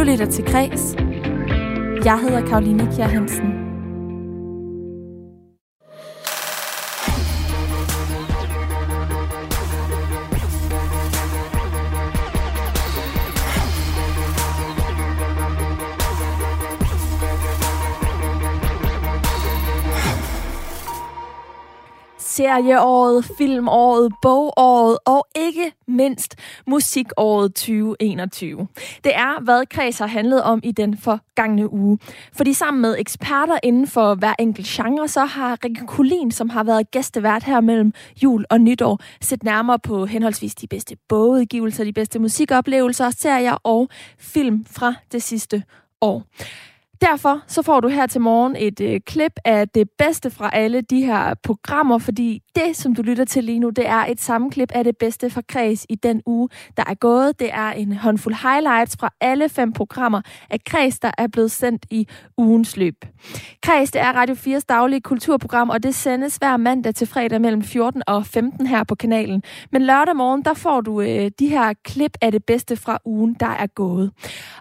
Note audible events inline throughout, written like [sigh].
Du lytter til Græs. Jeg hedder Karoline Kjær Hansen. Serieåret, filmåret, bogåret og ikke mindst musikåret 2021. Det er, hvad Kreds har handlet om i den forgangne uge. Fordi sammen med eksperter inden for hver enkelt genre, så har Rikke Kulin, som har været gæstevært her mellem jul og nytår, set nærmere på henholdsvis de bedste bogudgivelser, de bedste musikoplevelser, serier og film fra det sidste år. Derfor så får du her til morgen et øh, klip af det bedste fra alle de her programmer, fordi det, som du lytter til lige nu, det er et sammenklip af det bedste fra Kreds i den uge, der er gået. Det er en håndfuld highlights fra alle fem programmer af Kreds, der er blevet sendt i ugens løb. Kreds, det er Radio 4's daglige kulturprogram, og det sendes hver mandag til fredag mellem 14 og 15 her på kanalen. Men lørdag morgen, der får du øh, de her klip af det bedste fra ugen, der er gået.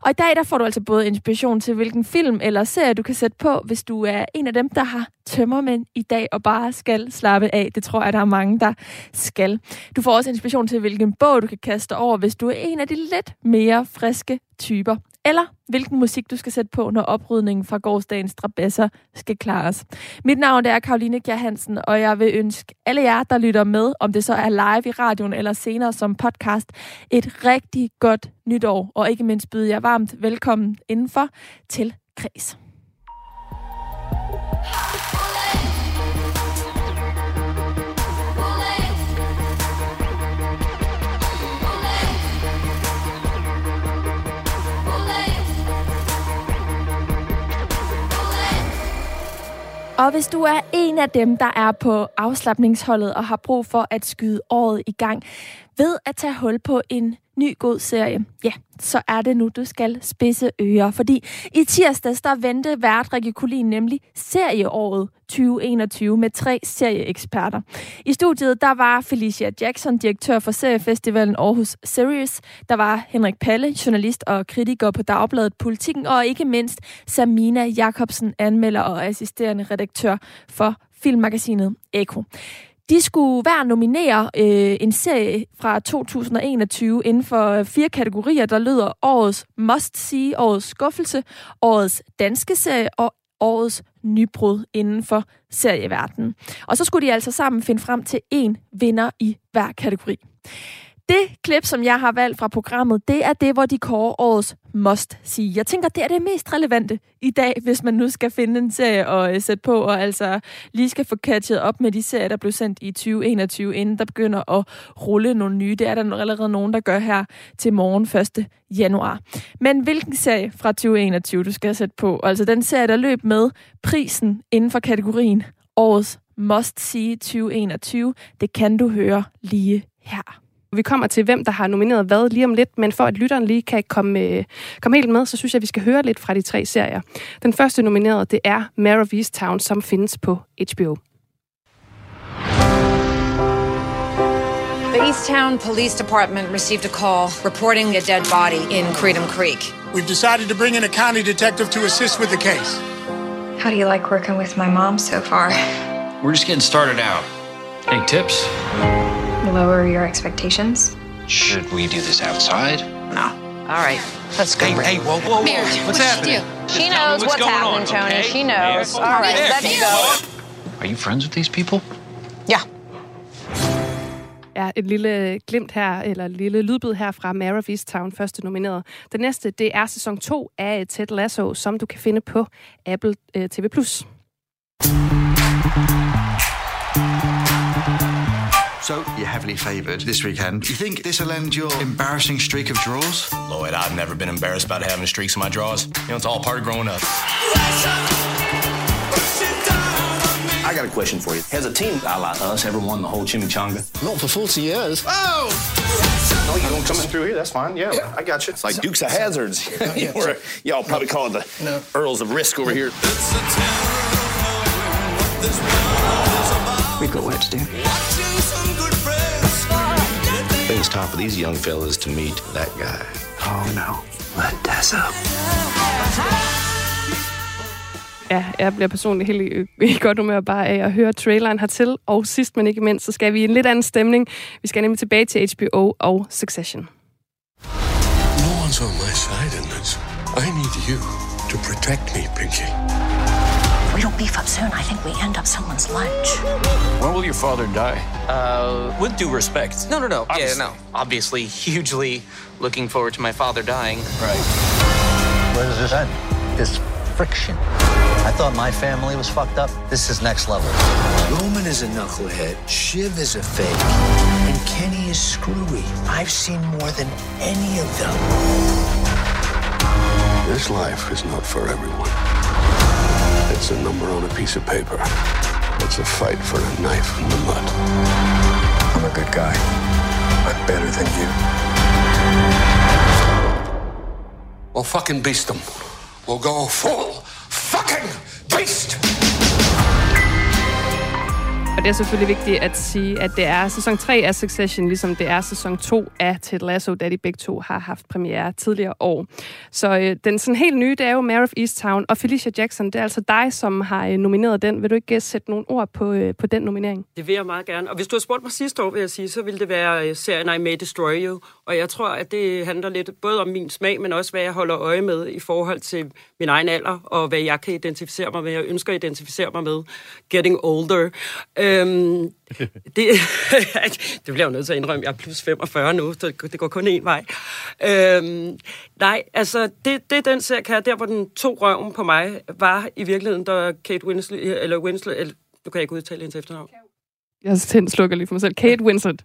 Og i dag, der får du altså både inspiration til, hvilken film film eller serie, du kan sætte på, hvis du er en af dem, der har tømmermænd i dag og bare skal slappe af. Det tror jeg, der er mange, der skal. Du får også inspiration til, hvilken bog du kan kaste over, hvis du er en af de lidt mere friske typer eller hvilken musik du skal sætte på, når oprydningen fra gårdsdagens drabasser skal klares. Mit navn er Karoline Kjær Hansen, og jeg vil ønske alle jer, der lytter med, om det så er live i radioen eller senere som podcast, et rigtig godt nytår, og ikke mindst byde jer varmt velkommen indenfor til Kreds. Og hvis du er en af dem, der er på afslappningsholdet og har brug for at skyde året i gang ved at tage hul på en ny god serie, ja, så er det nu, du skal spidse ører. Fordi i tirsdags, der vendte vært Rikke Kulin nemlig serieåret 2021 med tre serieeksperter. I studiet, der var Felicia Jackson, direktør for seriefestivalen Aarhus Series. Der var Henrik Palle, journalist og kritiker på Dagbladet Politikken. Og ikke mindst Samina Jakobsen, anmelder og assisterende redaktør for filmmagasinet Eko. De skulle hver nominere øh, en serie fra 2021 inden for øh, fire kategorier, der lyder årets must-see, årets skuffelse, årets danske serie og årets nybrud inden for serieverdenen. Og så skulle de altså sammen finde frem til en vinder i hver kategori. Det klip, som jeg har valgt fra programmet, det er det, hvor de kårer årets must sige. Jeg tænker, det er det mest relevante i dag, hvis man nu skal finde en serie og øh, sætte på, og altså lige skal få catchet op med de serier, der blev sendt i 2021, inden der begynder at rulle nogle nye. Det er der allerede nogen, der gør her til morgen 1. januar. Men hvilken serie fra 2021, du skal sætte på? Altså den serie, der løb med prisen inden for kategorien årets must see 2021, det kan du høre lige her. Vi kommer til, hvem der har nomineret hvad lige om lidt, men for at lytteren lige kan komme, øh, komme helt med, så synes jeg, at vi skal høre lidt fra de tre serier. Den første nominerede, det er Mare of Easttown, som findes på HBO. The Easttown Police Department received a call reporting a dead body in Creedham Creek. We've decided to bring in a county detective to assist with the case. How do you like working with my mom so far? We're just getting started out. Any tips? Lower your expectations? Should we do this outside? No. All right, let's go. Hey, hey, whoa, whoa, whoa. Mary, what's what'd she happening? Just She knows what's going happening, on, Tony. okay? She knows. There. All right, There. let's go. Are you friends with these people? Ja. er et lille glimt her, eller et lille lydbid her fra Mare of Easttown, første nomineret. Den næste, det er sæson 2 af Ted Lasso, som du kan finde på Apple øh, TV+. So, you're heavily favoured this weekend. You think this will end your embarrassing streak of draws? Lloyd, I've never been embarrassed about having streaks in my draws. You know, it's all part of growing up. I got a question for you. Has a team a la us ever won the whole chimichanga? Not for 40 years. Oh! No, you don't come in through here. That's fine. Yeah, I got you. It's like Dukes of Hazards. [laughs] [laughs] yeah. Or, y'all probably call it the No. Earls of Risk over here. We've got work to do. It's time for these young fellas to meet that guy. Oh no, let Tessa. Ja, jeg bliver personligt helt i, i godt humør bare af at høre traileren hertil. Og sidst men ikke mindst, så skal vi i en lidt anden stemning. Vi skal nemlig tilbage til HBO og Succession. No one's on my side in this. I need you to protect me, Pinky. We don't beef up soon. I think we end up someone's lunch. When will your father die? Uh, with due respect. No, no, no. Obviously. Yeah, no. Obviously, [laughs] hugely looking forward to my father dying. Right. Where does this end? This friction. I thought my family was fucked up. This is next level. Roman is a knucklehead. Shiv is a fake. And Kenny is screwy. I've seen more than any of them. This life is not for everyone. It's a number on a piece of paper. It's a fight for a knife in the mud. I'm a good guy. I'm better than you. We'll fucking beast them. We'll go full fucking beast! Og det er selvfølgelig vigtigt at sige, at det er sæson 3 af Succession, ligesom det er sæson 2 af Ted Lasso, da de begge to har haft premiere tidligere år. Så øh, den sådan helt nye, det er jo Mare of Easttown, og Felicia Jackson, det er altså dig, som har øh, nomineret den. Vil du ikke uh, sætte nogle ord på, øh, på den nominering? Det vil jeg meget gerne. Og hvis du har spurgt mig sidste år, vil jeg sige, så ville det være øh, serien I May Destroy You. Og jeg tror, at det handler lidt både om min smag, men også hvad jeg holder øje med i forhold til min egen alder, og hvad jeg kan identificere mig med, jeg ønsker at identificere mig med. Getting older. Øh, Øhm, det, [laughs] det bliver jeg jo nødt til at indrømme, jeg er plus 45 nu, så det går kun én vej. Øhm, nej, altså, det, det den ser kan der hvor den tog røven på mig, var i virkeligheden, da Kate Winslet, eller Winslet, eller, du kan ikke udtale hendes efternavn. Jeg tændt slukker lige for mig selv. Kate Winslet.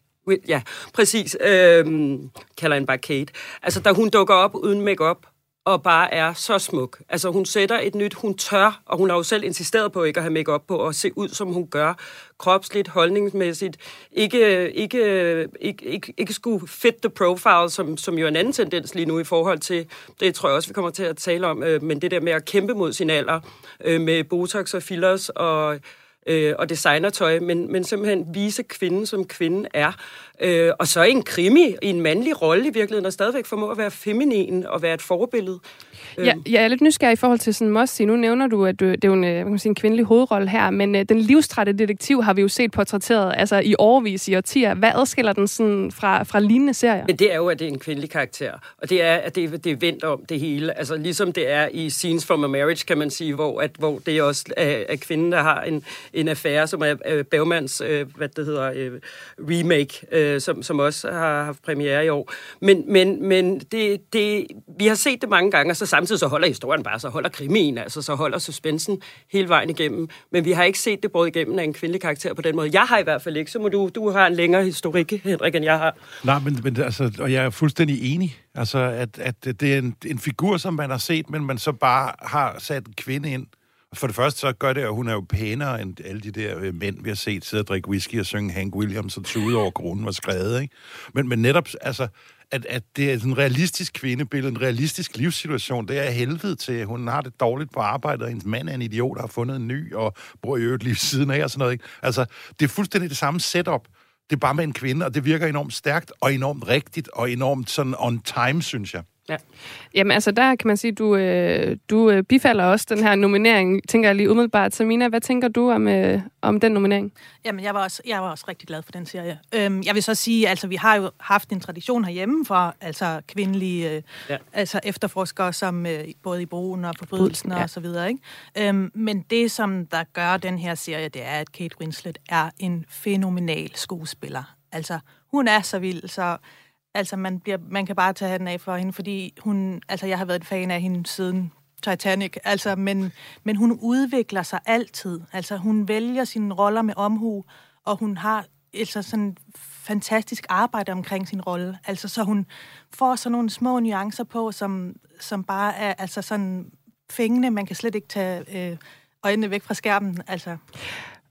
Ja, præcis. Øhm, kalder hende bare Kate. Altså, da hun dukker op uden makeup og bare er så smuk. Altså, hun sætter et nyt, hun tør, og hun har jo selv insisteret på ikke at have makeup på, og se ud, som hun gør, kropsligt, holdningsmæssigt, ikke, ikke, ikke, ikke, ikke skulle fit the profile, som, som jo er en anden tendens lige nu i forhold til, det tror jeg også, vi kommer til at tale om, øh, men det der med at kæmpe mod sin alder, øh, med botox og fillers og øh, og designertøj, men, men simpelthen vise kvinden, som kvinden er. Øh, og så en krimi, i en mandlig rolle i virkeligheden, og stadigvæk formå at være feminin og være et forbillede. Ja, jeg er lidt nysgerrig i forhold til sådan Mossy. Nu nævner du, at det er jo en, kan man sige, en kvindelig hovedrolle her, men uh, den livstrætte detektiv har vi jo set portrætteret altså i overvis i årtier. Hvad adskiller den sådan fra, fra lignende serier? Men det er jo, at det er en kvindelig karakter, og det er, at det, det er vendt om det hele. Altså ligesom det er i Scenes from a Marriage, kan man sige, hvor, at, hvor det er også er, er kvinden, der har en, en affære, som er uh, Bergmans, uh, hvad det hedder, uh, remake, øh, som, som også har haft premiere i år. Men, men, men det, det, vi har set det mange gange, og så samtidig så holder historien bare, så holder krimien, altså så holder suspensen hele vejen igennem. Men vi har ikke set det både igennem af en kvindelig karakter på den måde. Jeg har i hvert fald ikke, så må du, du har en længere historik, Henrik, end jeg har. Nej, men, men altså, og jeg er fuldstændig enig. Altså, at, at det er en, en figur, som man har set, men man så bare har sat en kvinde ind. For det første så gør det, at hun er jo pænere end alle de der øh, mænd, vi har set sidde og drikke whisky og synge Hank Williams og tude over kronen var skrevet, ikke? Men, men netop, altså, at, at det er en realistisk kvindebillede, en realistisk livssituation. Det er helvede til. Hun har det dårligt på arbejdet, og hendes mand er en idiot, der har fundet en ny, og bor i øvrigt lige siden af, og sådan noget. Ikke? Altså, det er fuldstændig det samme setup. Det er bare med en kvinde, og det virker enormt stærkt, og enormt rigtigt, og enormt sådan on time, synes jeg. Ja. Jamen altså, der kan man sige, du, øh, du øh, bifalder også den her nominering, tænker jeg lige umiddelbart. Samina, hvad tænker du om, øh, om den nominering? Jamen, jeg var, også, jeg var også rigtig glad for den serie. Øhm, jeg vil så sige, altså, vi har jo haft en tradition herhjemme for altså, kvindelige øh, ja. altså, efterforskere, som øh, både i brugen og forbrydelsen ja. og så videre. Ikke? Øhm, men det, som der gør den her serie, det er, at Kate Winslet er en fænomenal skuespiller. Altså, hun er så vild, så Altså, man, bliver, man kan bare tage hatten af for hende, fordi hun, altså, jeg har været en fan af hende siden Titanic, altså, men, men hun udvikler sig altid. Altså, hun vælger sine roller med omhu, og hun har altså, sådan fantastisk arbejde omkring sin rolle. Altså, så hun får sådan nogle små nuancer på, som, som bare er altså, sådan fængende. Man kan slet ikke tage øh, øjnene væk fra skærmen. Altså.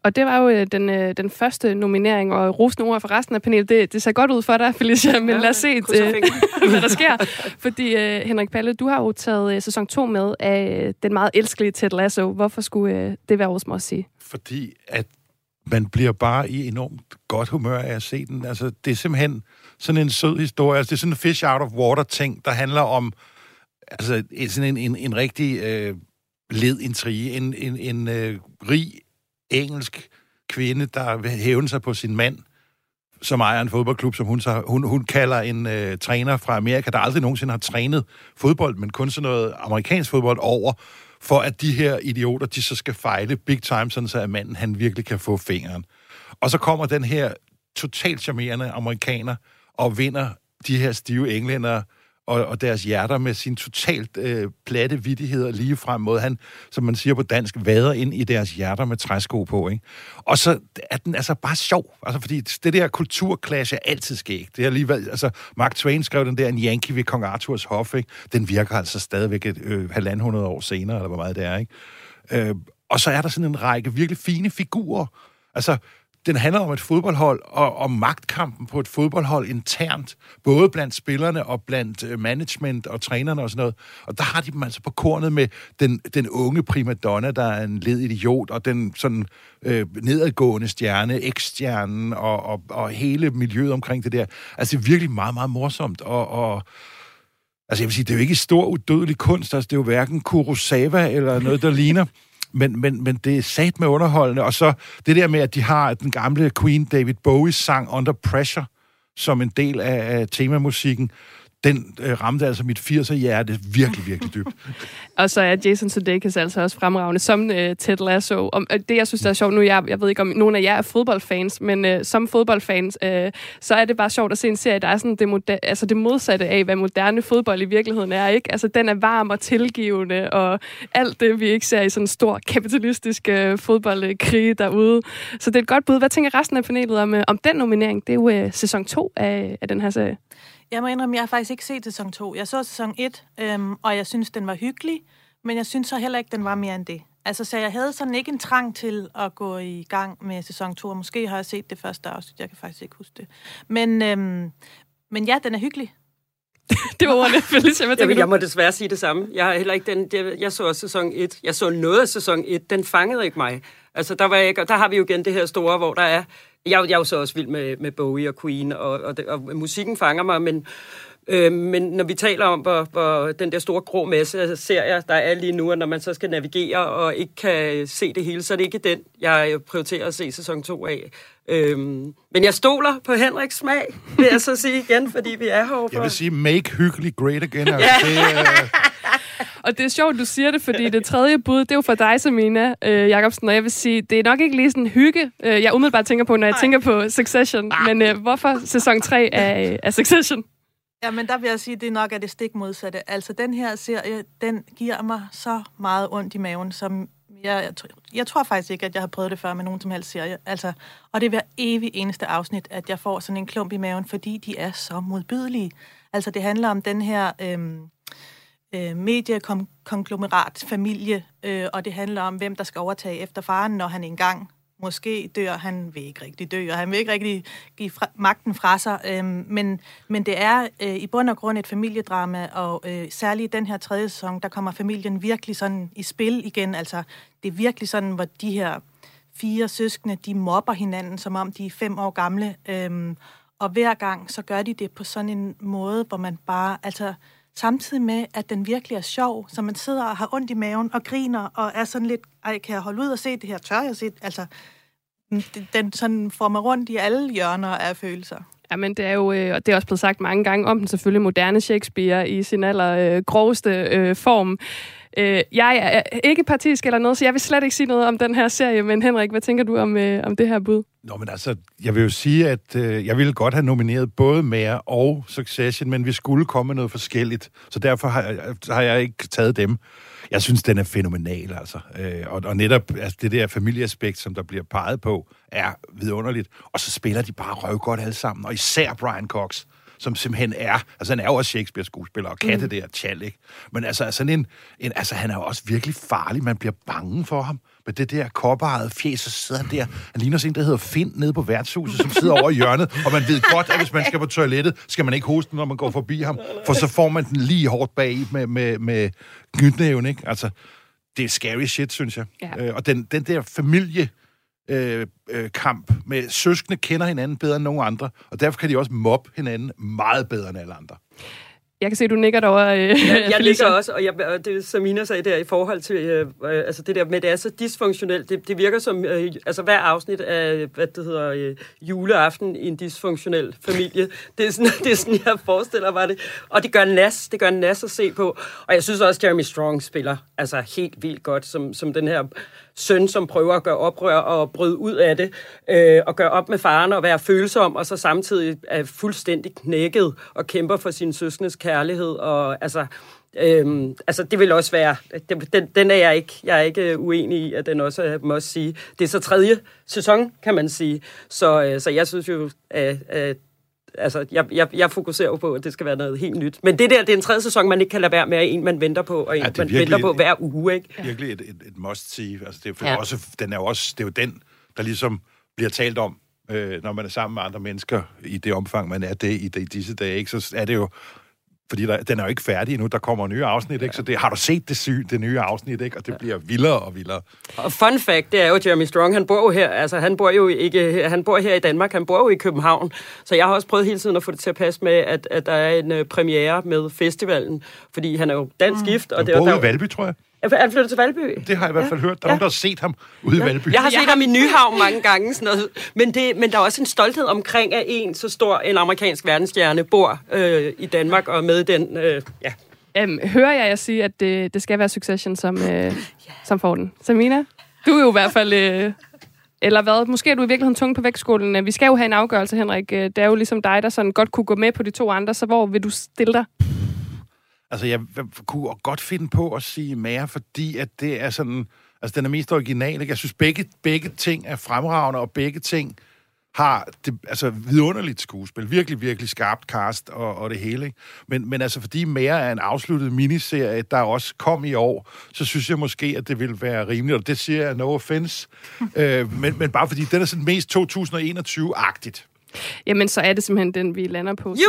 Og det var jo øh, den, øh, den første nominering, og rosende ord for resten af panelet. Det, det ser godt ud for dig, Felicia, men ja, lad os se, øh, [laughs] hvad der sker. Fordi, øh, Henrik Palle, du har jo taget øh, sæson 2 med af den meget elskelige Ted Lasso. Hvorfor skulle øh, det være mig at sige? Fordi at man bliver bare i enormt godt humør af at se den. Altså, det er simpelthen sådan en sød historie. Altså, det er sådan en fish out of water ting, der handler om altså, sådan en, en, en rigtig øh, led intrige. En, en, en øh, rig engelsk kvinde, der vil hævne sig på sin mand, som ejer en fodboldklub, som hun, så, hun, hun kalder en øh, træner fra Amerika, der aldrig nogensinde har trænet fodbold, men kun sådan noget amerikansk fodbold over, for at de her idioter, de så skal fejle big time, sådan så at manden, han virkelig kan få fingeren. Og så kommer den her totalt charmerende amerikaner og vinder de her stive englænder og, og deres hjerter med sin totalt øh, platte vidtigheder lige frem mod han, som man siger på dansk, vader ind i deres hjerter med træsko på. Ikke? Og så er den altså bare sjov, altså, fordi det der kulturklasse er altid skægt. Det er alligevel, altså, Mark Twain skrev den der en Yankee ved Kong Arthurs hof, ikke? den virker altså stadigvæk et øh, halvandet hundrede år senere, eller hvor meget det er. Ikke? Øh, og så er der sådan en række virkelig fine figurer. Altså, den handler om et fodboldhold og om magtkampen på et fodboldhold internt, både blandt spillerne og blandt øh, management og trænerne og sådan noget. Og der har de dem altså på kornet med den, den unge primadonna, der er en led idiot, og den sådan øh, nedadgående stjerne, ekstjernen og, og, og hele miljøet omkring det der. Altså det er virkelig meget, meget morsomt. Og, og altså jeg vil sige, det er jo ikke stor udødelig kunst, altså det er jo hverken Kurosawa eller noget, der ligner men, men, men det er sat med underholdende. Og så det der med, at de har den gamle Queen David Bowie sang Under Pressure som en del af, af temamusikken, den øh, ramte altså mit 80'er-hjerte virkelig, virkelig dybt. [laughs] og så er Jason Sudeikis altså også fremragende som øh, Ted Lasso. Og øh, det, jeg synes, der er sjovt nu, jeg, jeg ved ikke, om nogen af jer er fodboldfans, men øh, som fodboldfans, øh, så er det bare sjovt at se en serie, der er sådan det, moder- altså det modsatte af, hvad moderne fodbold i virkeligheden er. ikke. Altså, den er varm og tilgivende, og alt det, vi ikke ser i sådan en stor kapitalistisk øh, fodboldkrig derude. Så det er et godt bud. Hvad tænker resten af panelet om, øh, om den nominering? Det er jo øh, sæson 2 af, af den her serie. Jeg må indrømme, jeg har faktisk ikke set sæson 2. Jeg så sæson 1, øhm, og jeg synes, den var hyggelig, men jeg synes så heller ikke, den var mere end det. Altså, så jeg havde sådan ikke en trang til at gå i gang med sæson 2, og måske har jeg set det første afsnit, jeg kan faktisk ikke huske det. Men, øhm, men ja, den er hyggelig. [laughs] det var ordentligt, [laughs] Felicia. Hvad Jamen, jeg må desværre sige det samme. Jeg har heller ikke den, det, jeg så også sæson 1. Jeg så noget af sæson 1. Den fangede ikke mig. Altså, der, var jeg, der har vi jo igen det her store, hvor der er jeg, jeg er jo så også vild med, med Bowie og Queen, og, og, det, og musikken fanger mig, men, øh, men når vi taler om, hvor, hvor den der store grå masse af serier, der er lige nu, og når man så skal navigere og ikke kan se det hele, så er det ikke den, jeg prioriterer at se sæson 2 af. Øhm, men jeg stoler på Henriks smag, vil jeg så sige igen, fordi vi er herovre. Jeg vil sige, make hyggelig great again. Altså, det, uh... [laughs] Og det er sjovt, du siger det, fordi det tredje bud, det er jo for dig, Samina øh, Jacobsen, og jeg vil sige, det er nok ikke lige sådan hygge, øh, jeg umiddelbart tænker på, når jeg Ej. tænker på Succession. Ah. Men øh, hvorfor sæson 3 af, af Succession? Ja, men der vil jeg sige, at det nok er det stik modsatte. Altså, den her serie, den giver mig så meget ondt i maven, som jeg, jeg, jeg tror faktisk ikke, at jeg har prøvet det før med nogen som helst serie. Altså, og det er hver evig eneste afsnit, at jeg får sådan en klump i maven, fordi de er så modbydelige. Altså, det handler om den her øhm, øh, mediekonglomerat familie, øh, og det handler om, hvem der skal overtage efter faren, når han engang måske dør. Han vil ikke rigtig dø, og han vil ikke rigtig give fra, magten fra sig. Øh, men, men det er øh, i bund og grund et familiedrama, og øh, særligt i den her tredje sæson, der kommer familien virkelig sådan i spil igen. Altså, det er virkelig sådan, hvor de her fire søskende, de mobber hinanden, som om de er fem år gamle. Øh, og hver gang, så gør de det på sådan en måde, hvor man bare, altså, samtidig med, at den virkelig er sjov, så man sidder og har ondt i maven og griner og er sådan lidt, ej, kan jeg holde ud og se det her? Tør jeg se Altså, den sådan får mig rundt i alle hjørner af følelser. Ja, men det er jo, øh, og det er også blevet sagt mange gange om den selvfølgelig moderne Shakespeare i sin aller øh, groveste øh, form. Øh, jeg er ikke partisk eller noget, så jeg vil slet ikke sige noget om den her serie, men Henrik, hvad tænker du om, øh, om det her bud? Nå, men altså, jeg vil jo sige, at øh, jeg ville godt have nomineret både Mare og Succession, men vi skulle komme med noget forskelligt, så derfor har jeg, har jeg ikke taget dem. Jeg synes, den er fænomenal, altså. Øh, og, og netop altså, det der familieaspekt, som der bliver peget på, er vidunderligt. Og så spiller de bare røvgodt alle sammen, og især Brian Cox som simpelthen er, altså han er jo også Shakespeare-skuespiller, og kan mm. det der tjal, ikke? Men altså, sådan en, en, altså han er jo også virkelig farlig, man bliver bange for ham med det der kopperede fjes, så sidder han der. Han ligner sådan en, der hedder Finn nede på værtshuset, som sidder over i hjørnet, og man ved godt, at hvis man skal på toilettet, skal man ikke hoste, når man går forbi ham, for så får man den lige hårdt bag med, med, med knytnæven, ikke? Altså, det er scary shit, synes jeg. Ja. Øh, og den, den der familie øh, øh, kamp med søskende kender hinanden bedre end nogen andre, og derfor kan de også mobbe hinanden meget bedre end alle andre. Jeg kan se, du nikker derovre. Øh, jeg, jeg ligger også, og, jeg, og det Samina sagde der i forhold til, øh, øh, altså det der med, det er så dysfunktionelt, det, det virker som, øh, altså hver afsnit af, hvad det hedder, øh, juleaften i en dysfunktionel familie. [laughs] Det er, sådan, det er sådan, jeg forestiller mig det. Og det gør nas, det gør nas at se på. Og jeg synes også, Jeremy Strong spiller altså helt vildt godt, som, som den her søn, som prøver at gøre oprør og bryde ud af det, øh, og gøre op med faren og være følsom, og så samtidig er fuldstændig knækket og kæmper for sin søskendes kærlighed. Og altså, Øhm, altså, det vil også være... Den, den er jeg ikke, jeg er ikke øh, uenig i, at den også er, må sige. Det er så tredje sæson, kan man sige. Så, øh, så jeg synes jo, at, at altså, jeg, jeg, jeg fokuserer jo på, at det skal være noget helt nyt. Men det der, det er en tredje sæson, man ikke kan lade være med, en man venter på, og en ja, man venter på hver uge, ikke? Virkelig et, et, et must-see. Altså, det er, ja. også, den er jo også, det er jo den, der ligesom bliver talt om, øh, når man er sammen med andre mennesker i det omfang, man er det i, de, i disse dage, ikke? så er det jo fordi der, den er jo ikke færdig endnu, der kommer nye afsnit, ikke? Så det, har du set det, syge, det nye afsnit, ikke? Og det bliver vildere og vildere. Og fun fact, det er jo Jeremy Strong, han bor jo her, altså han bor jo ikke, han bor her i Danmark, han bor jo i København. Så jeg har også prøvet hele tiden at få det til at passe med, at, at der er en uh, premiere med festivalen, fordi han er jo dansk mm. gift. Og det, bor der, i Valby, tror jeg. Er han flyttet til Valby? Det har jeg i hvert fald ja. hørt. Der er ja. nogen, der har set ham ude ja. i Valby. Jeg har set ja. ham i Nyhavn mange gange. Sådan noget. Men, det, men der er også en stolthed omkring, at en så stor en amerikansk verdensstjerne bor øh, i Danmark og med den... Øh, ja. Um, hører jeg jer sige, at det, det skal være Succession, som, øh, yeah. som får den? Samina? Du er jo i hvert fald... Øh, eller hvad? Måske er du i virkeligheden tung på vægtskolen. Vi skal jo have en afgørelse, Henrik. Det er jo ligesom dig, der sådan godt kunne gå med på de to andre, så hvor vil du stille dig? Altså, jeg kunne godt finde på at sige mere, fordi at det er sådan... Altså, den er mest original, ikke? Jeg synes, begge, begge ting er fremragende, og begge ting har det, altså vidunderligt skuespil. Virkelig, virkelig skarpt cast og, og det hele. Ikke? Men, men altså, fordi mere er en afsluttet miniserie, der også kom i år, så synes jeg måske, at det vil være rimeligt. Og det siger jeg no offense. [laughs] øh, men, men bare fordi den er sådan mest 2021-agtigt. Jamen, så er det simpelthen den, vi lander på. Jubi!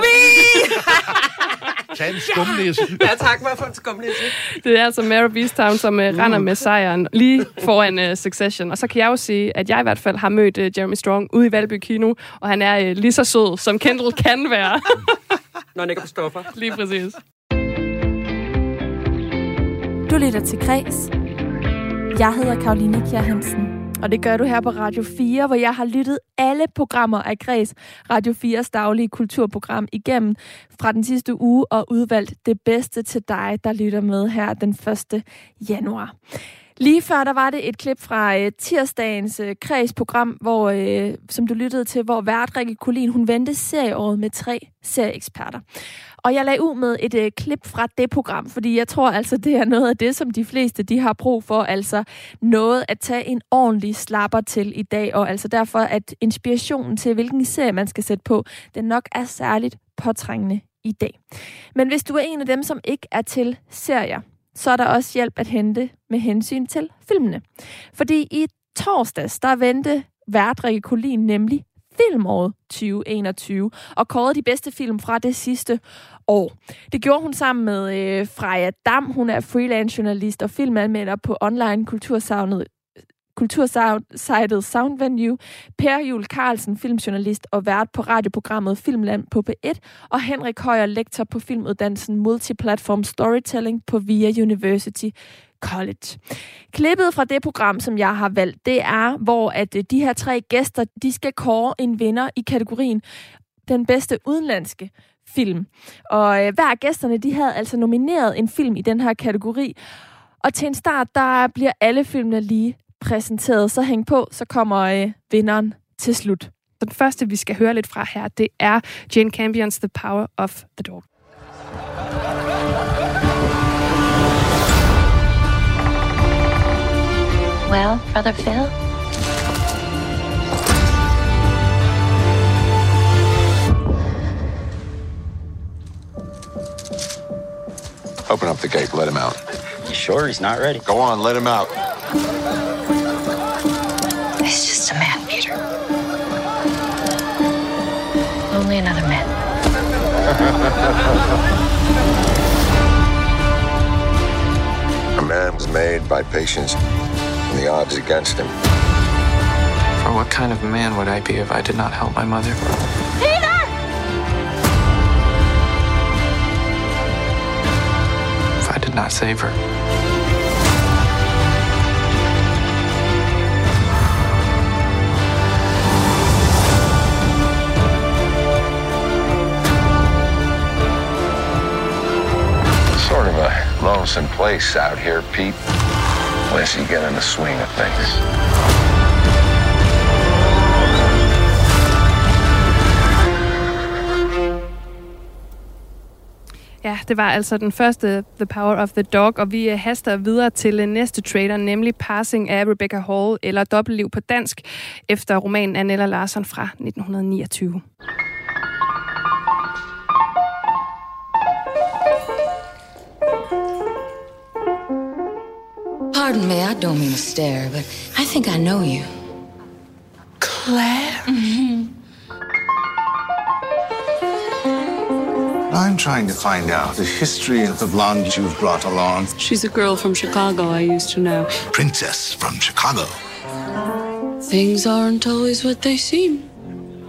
[laughs] Tag en skumnisse. Ja, tak for at få en skumnisse. Det er altså Mary Beastown, som uh, render med sejren lige foran uh, Succession. Og så kan jeg jo sige, at jeg i hvert fald har mødt uh, Jeremy Strong ude i Valby Kino, og han er uh, lige så sød, som Kendall kan være. Når han ikke på stoffer. Lige præcis. Du lytter til Græs. Jeg hedder Karoline Kjær Hansen. Og det gør du her på Radio 4, hvor jeg har lyttet alle programmer af Græs, Radio 4's daglige kulturprogram igennem fra den sidste uge og udvalgt det bedste til dig, der lytter med her den 1. januar. Lige før der var det et klip fra øh, tirsdagens øh, kredsprogram, hvor, øh, som du lyttede til, hvor vært Rikke Kulin, hun vendte serieåret med tre serieeksperter. Og jeg lagde ud med et øh, klip fra det program, fordi jeg tror altså, det er noget af det, som de fleste de har brug for. Altså noget at tage en ordentlig slapper til i dag, og altså derfor, at inspirationen til, hvilken serie man skal sætte på, den nok er særligt påtrængende i dag. Men hvis du er en af dem, som ikke er til serier, så er der også hjælp at hente med hensyn til filmene. Fordi i torsdags, der vendte vært Rikke Kolin nemlig filmåret 2021 og kårede de bedste film fra det sidste år. Det gjorde hun sammen med øh, Freja Dam. Hun er freelance journalist og filmanmelder på online kultursavnet kultursejtet Soundvenue, Per Jul Carlsen, filmjournalist og vært på radioprogrammet Filmland på P1, og Henrik Højer, lektor på filmuddannelsen Multiplatform Storytelling på VIA University College. Klippet fra det program, som jeg har valgt, det er, hvor at øh, de her tre gæster, de skal kåre en vinder i kategorien den bedste udenlandske film. Og øh, hver af gæsterne, de havde altså nomineret en film i den her kategori. Og til en start, der bliver alle filmene lige præsenteret. Så hæng på, så kommer øh, vinderen til slut. Den første, vi skal høre lidt fra her, det er Jane Campions The Power of the Dog. Well, Brother Phil? Open up the gate, let him out. You sure he's not ready? Go on, let him out. He's just a man, Peter. Only another man. [laughs] a man was made by patience, and the odds against him. For what kind of man would I be if I did not help my mother? Not save her? Sort of a lonesome place out here, Pete. Unless you get in the swing of things. Det var altså den første The Power of the Dog, og vi øh, haster videre til øh, næste trailer, nemlig Passing af Rebecca Hall, eller Dobbeltliv på dansk, efter romanen af Nella Larsen fra 1929. Pardon me, I don't mean to stare, but I think I know you. Claire? I'm trying to find out the history of the blonde you've brought along. She's a girl from Chicago I used to know. Princess from Chicago. Things aren't always what they seem.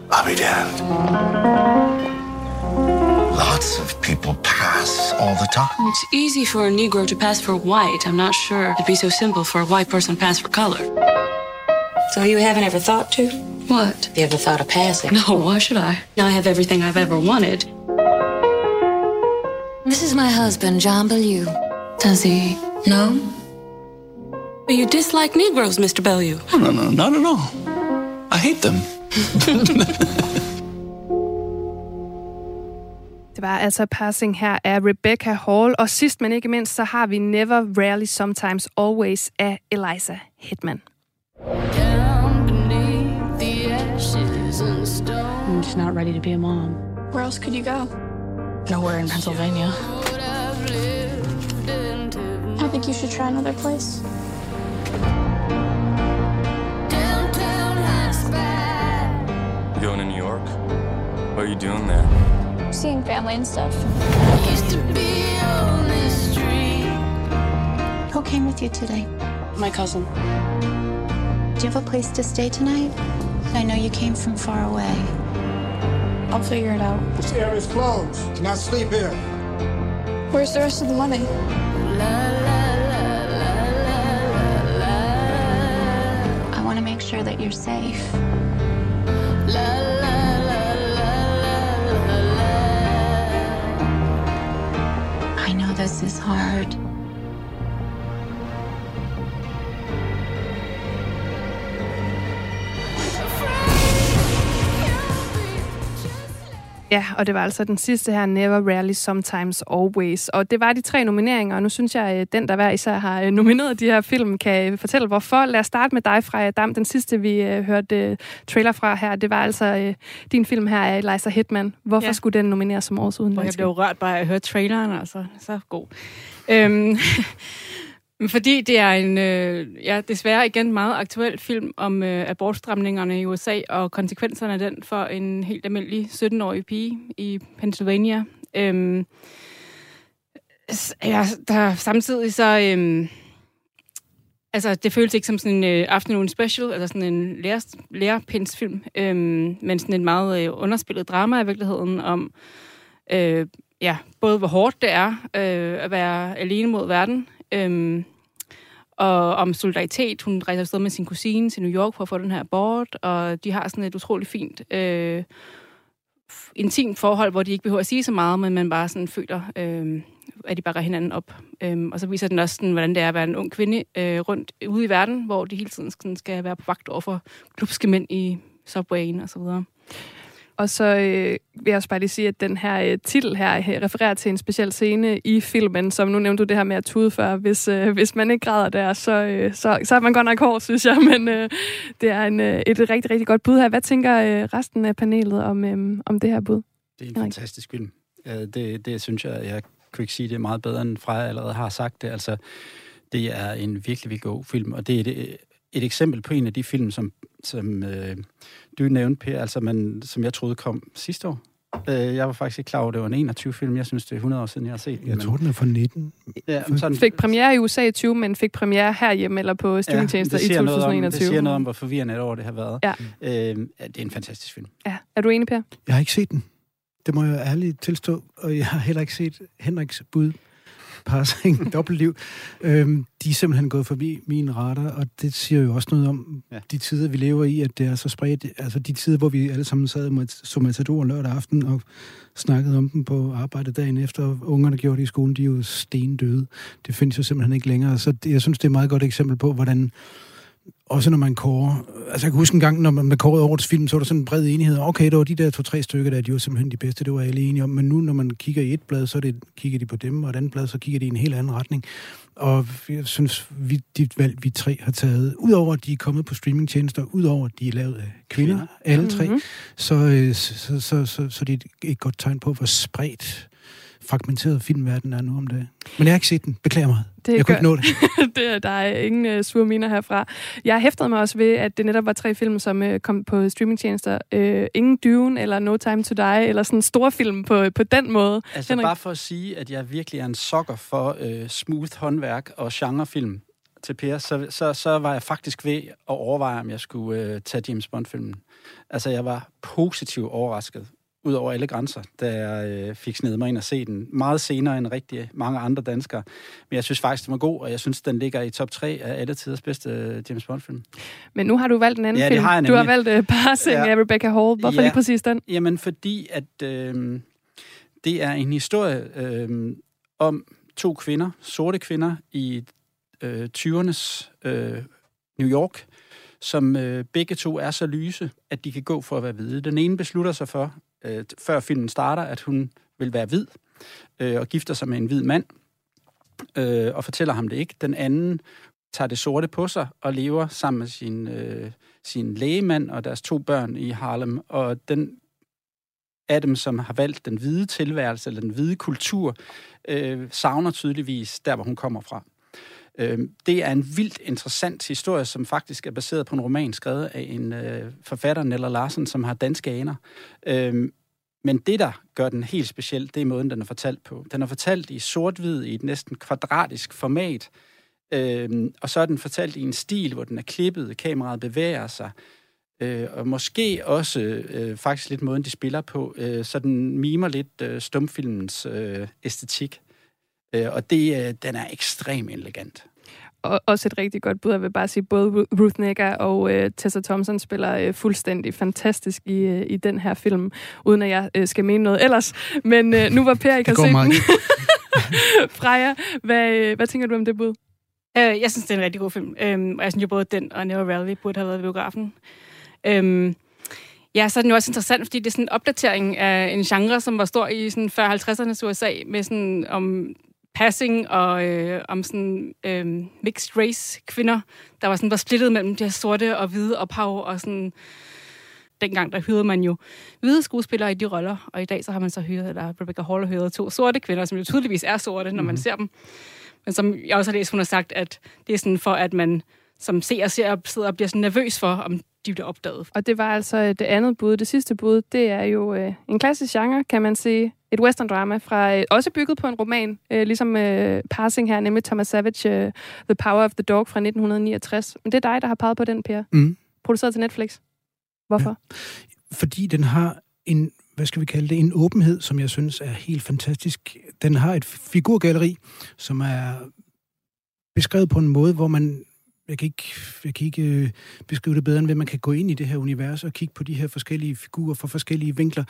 I'll be damned. Lots of people pass all the time. It's easy for a Negro to pass for white. I'm not sure it'd be so simple for a white person to pass for color. So you haven't ever thought to? What? You ever thought of passing? No, why should I? Now I have everything I've ever wanted. This is my husband, John Bellew. Does he? know? But you dislike Negroes, Mr. Bellew. No, no, no, not at all. I hate them. [laughs] Det var altså Passing her af Rebecca Hall, og sidst men ikke mindst, så har vi Never, Rarely, Sometimes, Always af Eliza Hitman. I'm just not ready to be a mom. Where else could you go? Nowhere in Pennsylvania. I think you should try another place. You going to New York? What are you doing there? Seeing family and stuff. Who came with you today? My cousin. Do you have a place to stay tonight? I know you came from far away. I'll figure it out. This area's closed. Cannot sleep here. Where's the rest of the money? I want to make sure that you're safe. I know this is hard. Ja, og det var altså den sidste her, Never, Rarely, Sometimes, Always. Og det var de tre nomineringer, og nu synes jeg, at den, der hver især har øh, nomineret de her film, kan fortælle hvorfor. Lad os starte med dig, Freja Dam. Den sidste, vi hørte trailer fra her, det var altså din film her af Eliza Hitman. Hvorfor ja. skulle den nomineres som årets udenlandske? Jeg blev rørt bare at høre traileren, altså. Så god. Øhm, [laughs] fordi det er en, øh, ja, desværre igen meget aktuel film om øh, abortstramningerne i USA og konsekvenserne af den for en helt almindelig 17-årig pige i Pennsylvania. Øhm, ja, der samtidig så... Øhm, altså, det føles ikke som sådan en øh, afternoon special, eller sådan en lærer, lærerpindsfilm, øhm, men sådan en meget øh, underspillet drama i virkeligheden om... Øh, ja, både hvor hårdt det er øh, at være alene mod verden, øhm, og om solidaritet. Hun rejser afsted med sin kusine til New York for at få den her abort, og de har sådan et utroligt fint øh, intimt forhold, hvor de ikke behøver at sige så meget, men man bare sådan føler, øh, at de bakker hinanden op. Øhm, og så viser den også, sådan, hvordan det er at være en ung kvinde øh, rundt ude i verden, hvor de hele tiden sådan, skal være på vagt over for klubske mænd i subwayen og så videre. Og så øh, vil jeg også bare lige sige, at den her øh, titel her øh, refererer til en speciel scene i filmen, som nu nævnte du det her med at tude før. Hvis, øh, hvis man ikke græder der, så, øh, så, så er man godt nok hård, synes jeg. [laughs] Men øh, det er en, øh, et rigtig, rigtig godt bud her. Hvad tænker øh, resten af panelet om, øh, om det her bud? Det er en fantastisk film. Det, det synes jeg, jeg kunne ikke sige det meget bedre, end Freja allerede har sagt det. Altså, det er en virkelig, virkelig god film, og det er det, et eksempel på en af de film, som, som øh, du nævnte, Per, altså man, som jeg troede kom sidste år. Øh, jeg var faktisk ikke klar over, at det var en 21-film. Jeg synes, det er 100 år siden, jeg har set den. Jeg tror, den er fra 19. Ja, sådan, Fik premiere i USA i 20, men fik premiere herhjemme eller på streamingtjenester det i siger noget om- 2021. Det siger noget om, hvor forvirrende et år det har været. Ja. Øh, ja, det er en fantastisk film. Ja. Er du enig, Per? Jeg har ikke set den. Det må jeg ærligt tilstå. Og jeg har heller ikke set Henriks bud parsing dobbeltliv. Øhm, de er simpelthen gået forbi min radar, og det siger jo også noget om ja. de tider, vi lever i, at det er så spredt. Altså de tider, hvor vi alle sammen sad med matador lørdag aften og snakkede om dem på arbejde dagen efter, og ungerne gjorde det i skolen, de er jo stendøde. Det findes jo simpelthen ikke længere. Så det, jeg synes, det er et meget godt eksempel på, hvordan også når man kårer... Altså, jeg kan huske en gang, når man man kårede årets film, så var der sådan en bred enighed. Okay, det var de der to-tre stykker, der de var simpelthen de bedste, det var alle enige om. Men nu, når man kigger i et blad, så det, kigger de på dem, og et andet blad, så kigger de i en helt anden retning. Og jeg synes, vi, de valg, vi tre har taget, udover at de er kommet på streamingtjenester, udover at de er lavet af kvinder, alle tre, Mhm. så, øh, så, så, så, så, det er et godt tegn på, hvor spredt fragmenteret filmverden er nu om dagen. Men jeg har ikke set den. Beklager mig. Det jeg kunne gør- ikke nå det. [laughs] det er, der er ingen uh, sure miner herfra. Jeg hæftede mig også ved, at det netop var tre film, som uh, kom på streamingtjenester. Uh, ingen Dune, eller No Time to Die, eller sådan en stor film på, på den måde. Altså Henrik? bare for at sige, at jeg virkelig er en sokker for øh, smooth håndværk og genrefilm til Per, så, så, så var jeg faktisk ved at overveje, om jeg skulle øh, tage James Bond-filmen. Altså jeg var positivt overrasket ud over alle grænser, da jeg øh, fik snedet mig ind og se den. Meget senere end rigtig mange andre danskere. Men jeg synes faktisk, den var god, og jeg synes, den ligger i top 3 af alle tiders bedste øh, James Bond-film. Men nu har du valgt en anden Ja, det film. har jeg du har valgt uh, Passing Ja. ja. af Rebecca Hall. Hvorfor Ja. lige præcis den? Jamen, fordi at øh, det er en historie øh, om to kvinder, sorte kvinder i øh, 20'ernes øh, New York, som øh, begge to er så lyse, at de kan gå for at være hvide. Den ene beslutter sig for, øh, før filmen starter, at hun vil være hvid, øh, og gifter sig med en hvid mand, øh, og fortæller ham det ikke. Den anden tager det sorte på sig og lever sammen med sin, øh, sin lægemand og deres to børn i Harlem. Og den af dem, som har valgt den hvide tilværelse eller den hvide kultur, øh, savner tydeligvis der, hvor hun kommer fra. Øh, det er en vildt interessant historie, som faktisk er baseret på en roman skrevet af en øh, forfatter, Nella Larsen, som har danske aner. Øh, men det, der gør den helt speciel, det er måden, den er fortalt på. Den er fortalt i sort-hvid, i et næsten kvadratisk format, øhm, og så er den fortalt i en stil, hvor den er klippet, kameraet bevæger sig, øh, og måske også øh, faktisk lidt måden, de spiller på, øh, så den mimer lidt øh, stumfilmens øh, æstetik. Øh, og det, øh, den er ekstremt elegant. Og, også et rigtig godt bud. Jeg vil bare sige, både Ru- Ruth Negga og øh, Tessa Thompson spiller øh, fuldstændig fantastisk i, øh, i den her film, uden at jeg øh, skal mene noget ellers. Men øh, nu var Per ikke har set den. [laughs] Freja, hvad, øh, hvad tænker du om det bud? Øh, jeg synes, det er en rigtig god film. Øhm, og jeg synes jo både den og Never Rally burde have været i biografen. Øhm, ja, så er den jo også interessant, fordi det er sådan en opdatering af en genre, som var stor i sådan 40-50'ernes USA, med sådan om passing og øh, om sådan øh, mixed race kvinder, der var sådan var splittet mellem de her sorte og hvide ophav, og sådan dengang der hyrede man jo hvide skuespillere i de roller, og i dag så har man så hyret, eller Rebecca Hall har hyret to sorte kvinder, som jo tydeligvis er sorte, når man Mhm. ser dem. Men som jeg også har læst, hun har sagt, at det er sådan for, at man som ser ser sidder og bliver sådan nervøs for, om de bliver opdaget. Og det var altså øh, det andet bud. Det sidste bud, det er jo øh, en klassisk genre, kan man sige. Et western drama, fra, øh, også bygget på en roman, øh, ligesom øh, Passing her, nemlig Thomas Savage, øh, The Power of the Dog fra 1969. Men det er dig, der har peget på den, Per. Mm. Produceret til Netflix. Hvorfor? Ja. fordi den har en, hvad skal vi kalde det, en åbenhed, som jeg synes er helt fantastisk. Den har et figurgalleri, som er beskrevet på en måde, hvor man, jeg kan ikke, jeg kan ikke øh, beskrive det bedre, end ved man kan gå ind i det her univers og kigge på de her forskellige figurer fra forskellige vinkler.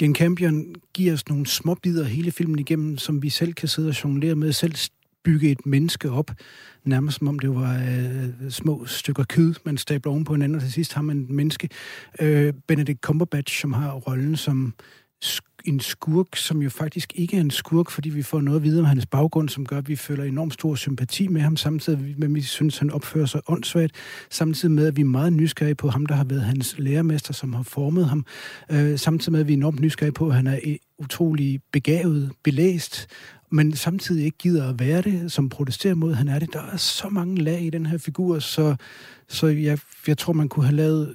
Jane Campion giver os nogle små bidder hele filmen igennem, som vi selv kan sidde og jonglere med, selv bygge et menneske op, nærmest som om det var øh, små stykker kød, man stabler oven på hinanden, og til sidst har man et menneske. Øh, Benedict Cumberbatch, som har rollen som en skurk, som jo faktisk ikke er en skurk, fordi vi får noget at vide om hans baggrund, som gør, at vi føler enormt stor sympati med ham, samtidig med, at vi synes, han opfører sig åndssvagt, samtidig med, at vi er meget nysgerrige på ham, der har været hans lærermester, som har formet ham, øh, samtidig med, at vi er enormt nysgerrige på, at han er utrolig begavet, belæst, men samtidig ikke gider at være det, som protesterer mod, han er det. Der er så mange lag i den her figur, så, så jeg, jeg tror, man kunne have lavet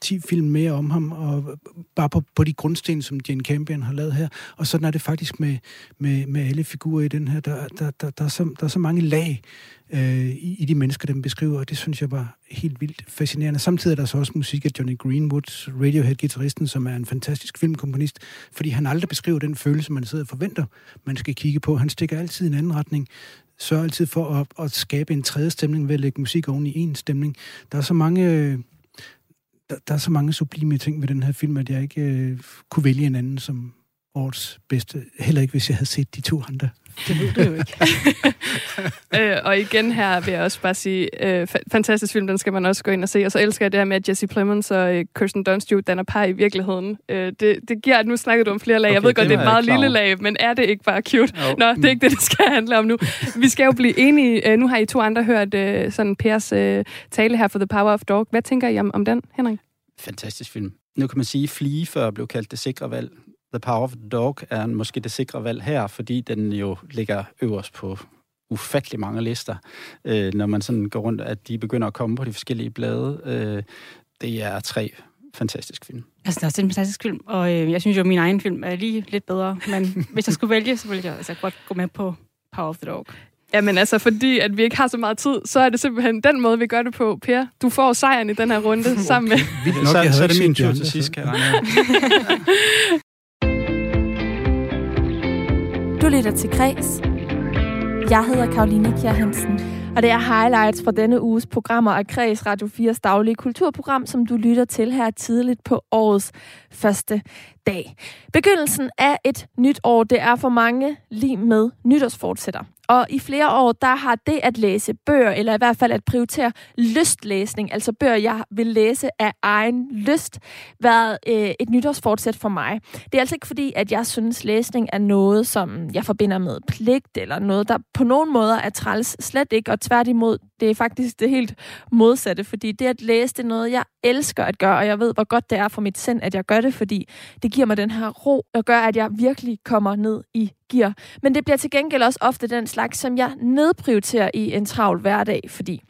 10 film mere om ham, og bare på, på de grundsten, som Jane Campion har lavet her. Og sådan er det faktisk med, med, med alle figurer i den her. Der, der, der, der, er, så, der er så mange lag øh, i, i de mennesker, dem beskriver, og det synes jeg var helt vildt fascinerende. Samtidig er der så også musik af Johnny Greenwood, Radiohead-gitarristen, som er en fantastisk filmkomponist, fordi han aldrig beskriver den følelse, man sidder og forventer, man skal kigge på. Han stikker altid i en anden retning, sørger altid for at, at skabe en tredje stemning ved at lægge musik oven i en stemning. Der er så mange... Øh, der, der er så mange sublime ting ved den her film, at jeg ikke øh, kunne vælge en anden som årets bedste. Heller ikke, hvis jeg havde set de to andre. Det ved du jo ikke. [laughs] øh, og igen her vil jeg også bare sige, øh, fa- fantastisk film, den skal man også gå ind og se. Og så elsker jeg det her med, at Jesse Plemons og øh, Kirsten Dunst jo danner par i virkeligheden. Øh, det, det giver, at nu snakker du om flere lag. Okay, jeg ved godt, det er et meget lille lag, men er det ikke bare cute? Jo. Nå, det er ikke det, det skal handle om nu. Vi skal jo blive enige. Øh, nu har I to andre hørt øh, sådan Pers øh, tale her for The Power of Dog. Hvad tænker I om, om den, Henrik? Fantastisk film. Nu kan man sige, at Flee før blev kaldt det sikre valg. The Power of the Dog er måske det sikre valg her, fordi den jo ligger øverst på ufattelig mange lister, øh, når man sådan går rundt, at de begynder at komme på de forskellige blade. Øh, det er tre fantastiske film. Altså, det er også en fantastisk film, og øh, jeg synes jo, at min egen film er lige lidt bedre, men [laughs] hvis jeg skulle vælge, så ville jeg altså godt gå med på Power of the Dog. Jamen altså, fordi at vi ikke har så meget tid, så er det simpelthen den måde, vi gør det på. Per, du får sejren i den her runde okay. [laughs] sammen med... Vildt nok, så, så er det min tur til sidst, kan jeg [laughs] Du lytter til Græs. Jeg hedder Karoline Kjær Hansen, og det er highlights fra denne uges programmer af Kreds Radio 4's daglige kulturprogram, som du lytter til her tidligt på årets første dag. Begyndelsen af et nyt år, det er for mange lige med nytårsfortsætter. Og i flere år, der har det at læse bøger, eller i hvert fald at prioritere lystlæsning, altså bøger, jeg vil læse af egen lyst, været øh, et nytårsfortsæt for mig. Det er altså ikke fordi, at jeg synes, læsning er noget, som jeg forbinder med pligt, eller noget, der på nogen måder er træls. Slet ikke, og tværtimod, det er faktisk det helt modsatte, fordi det at læse, det er noget, jeg elsker at gøre, og jeg ved, hvor godt det er for mit sind, at jeg gør det, fordi det giver mig den her ro, og gør, at jeg virkelig kommer ned i gear. Men det bliver til gengæld også ofte den slags, som jeg nedprioriterer i en travl hverdag, fordi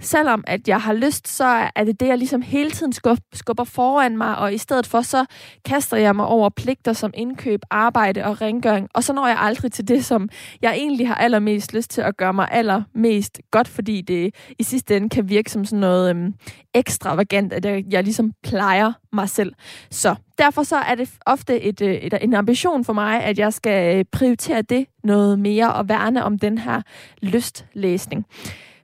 selvom at jeg har lyst, så er det det, jeg ligesom hele tiden skubber foran mig, og i stedet for, så kaster jeg mig over pligter som indkøb, arbejde og rengøring, og så når jeg aldrig til det, som jeg egentlig har allermest lyst til at gøre mig allermest godt, fordi det i sidste ende kan virke som sådan noget øhm, ekstravagant, at jeg, jeg ligesom plejer mig selv. Så derfor så er det ofte et, øh, et, en ambition for mig, at jeg skal øh, prioritere det noget mere og værne om den her lystlæsning.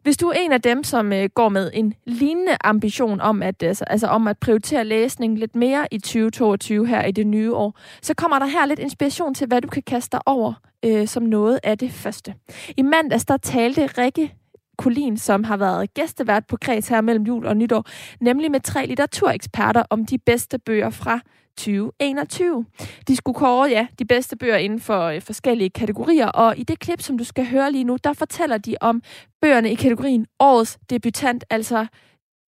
Hvis du er en af dem, som øh, går med en lignende ambition om at, øh, altså, altså om at prioritere læsning lidt mere i 2022 her i det nye år, så kommer der her lidt inspiration til, hvad du kan kaste dig over øh, som noget af det første. I mandags der talte Rikke Kolin, som har været gæstevært på Kreds her mellem jul og nytår, nemlig med tre litteratureksperter om de bedste bøger fra 2021. De skulle kåre ja, de bedste bøger inden for øh, forskellige kategorier, og i det klip, som du skal høre lige nu, der fortæller de om bøgerne i kategorien Årets debutant, altså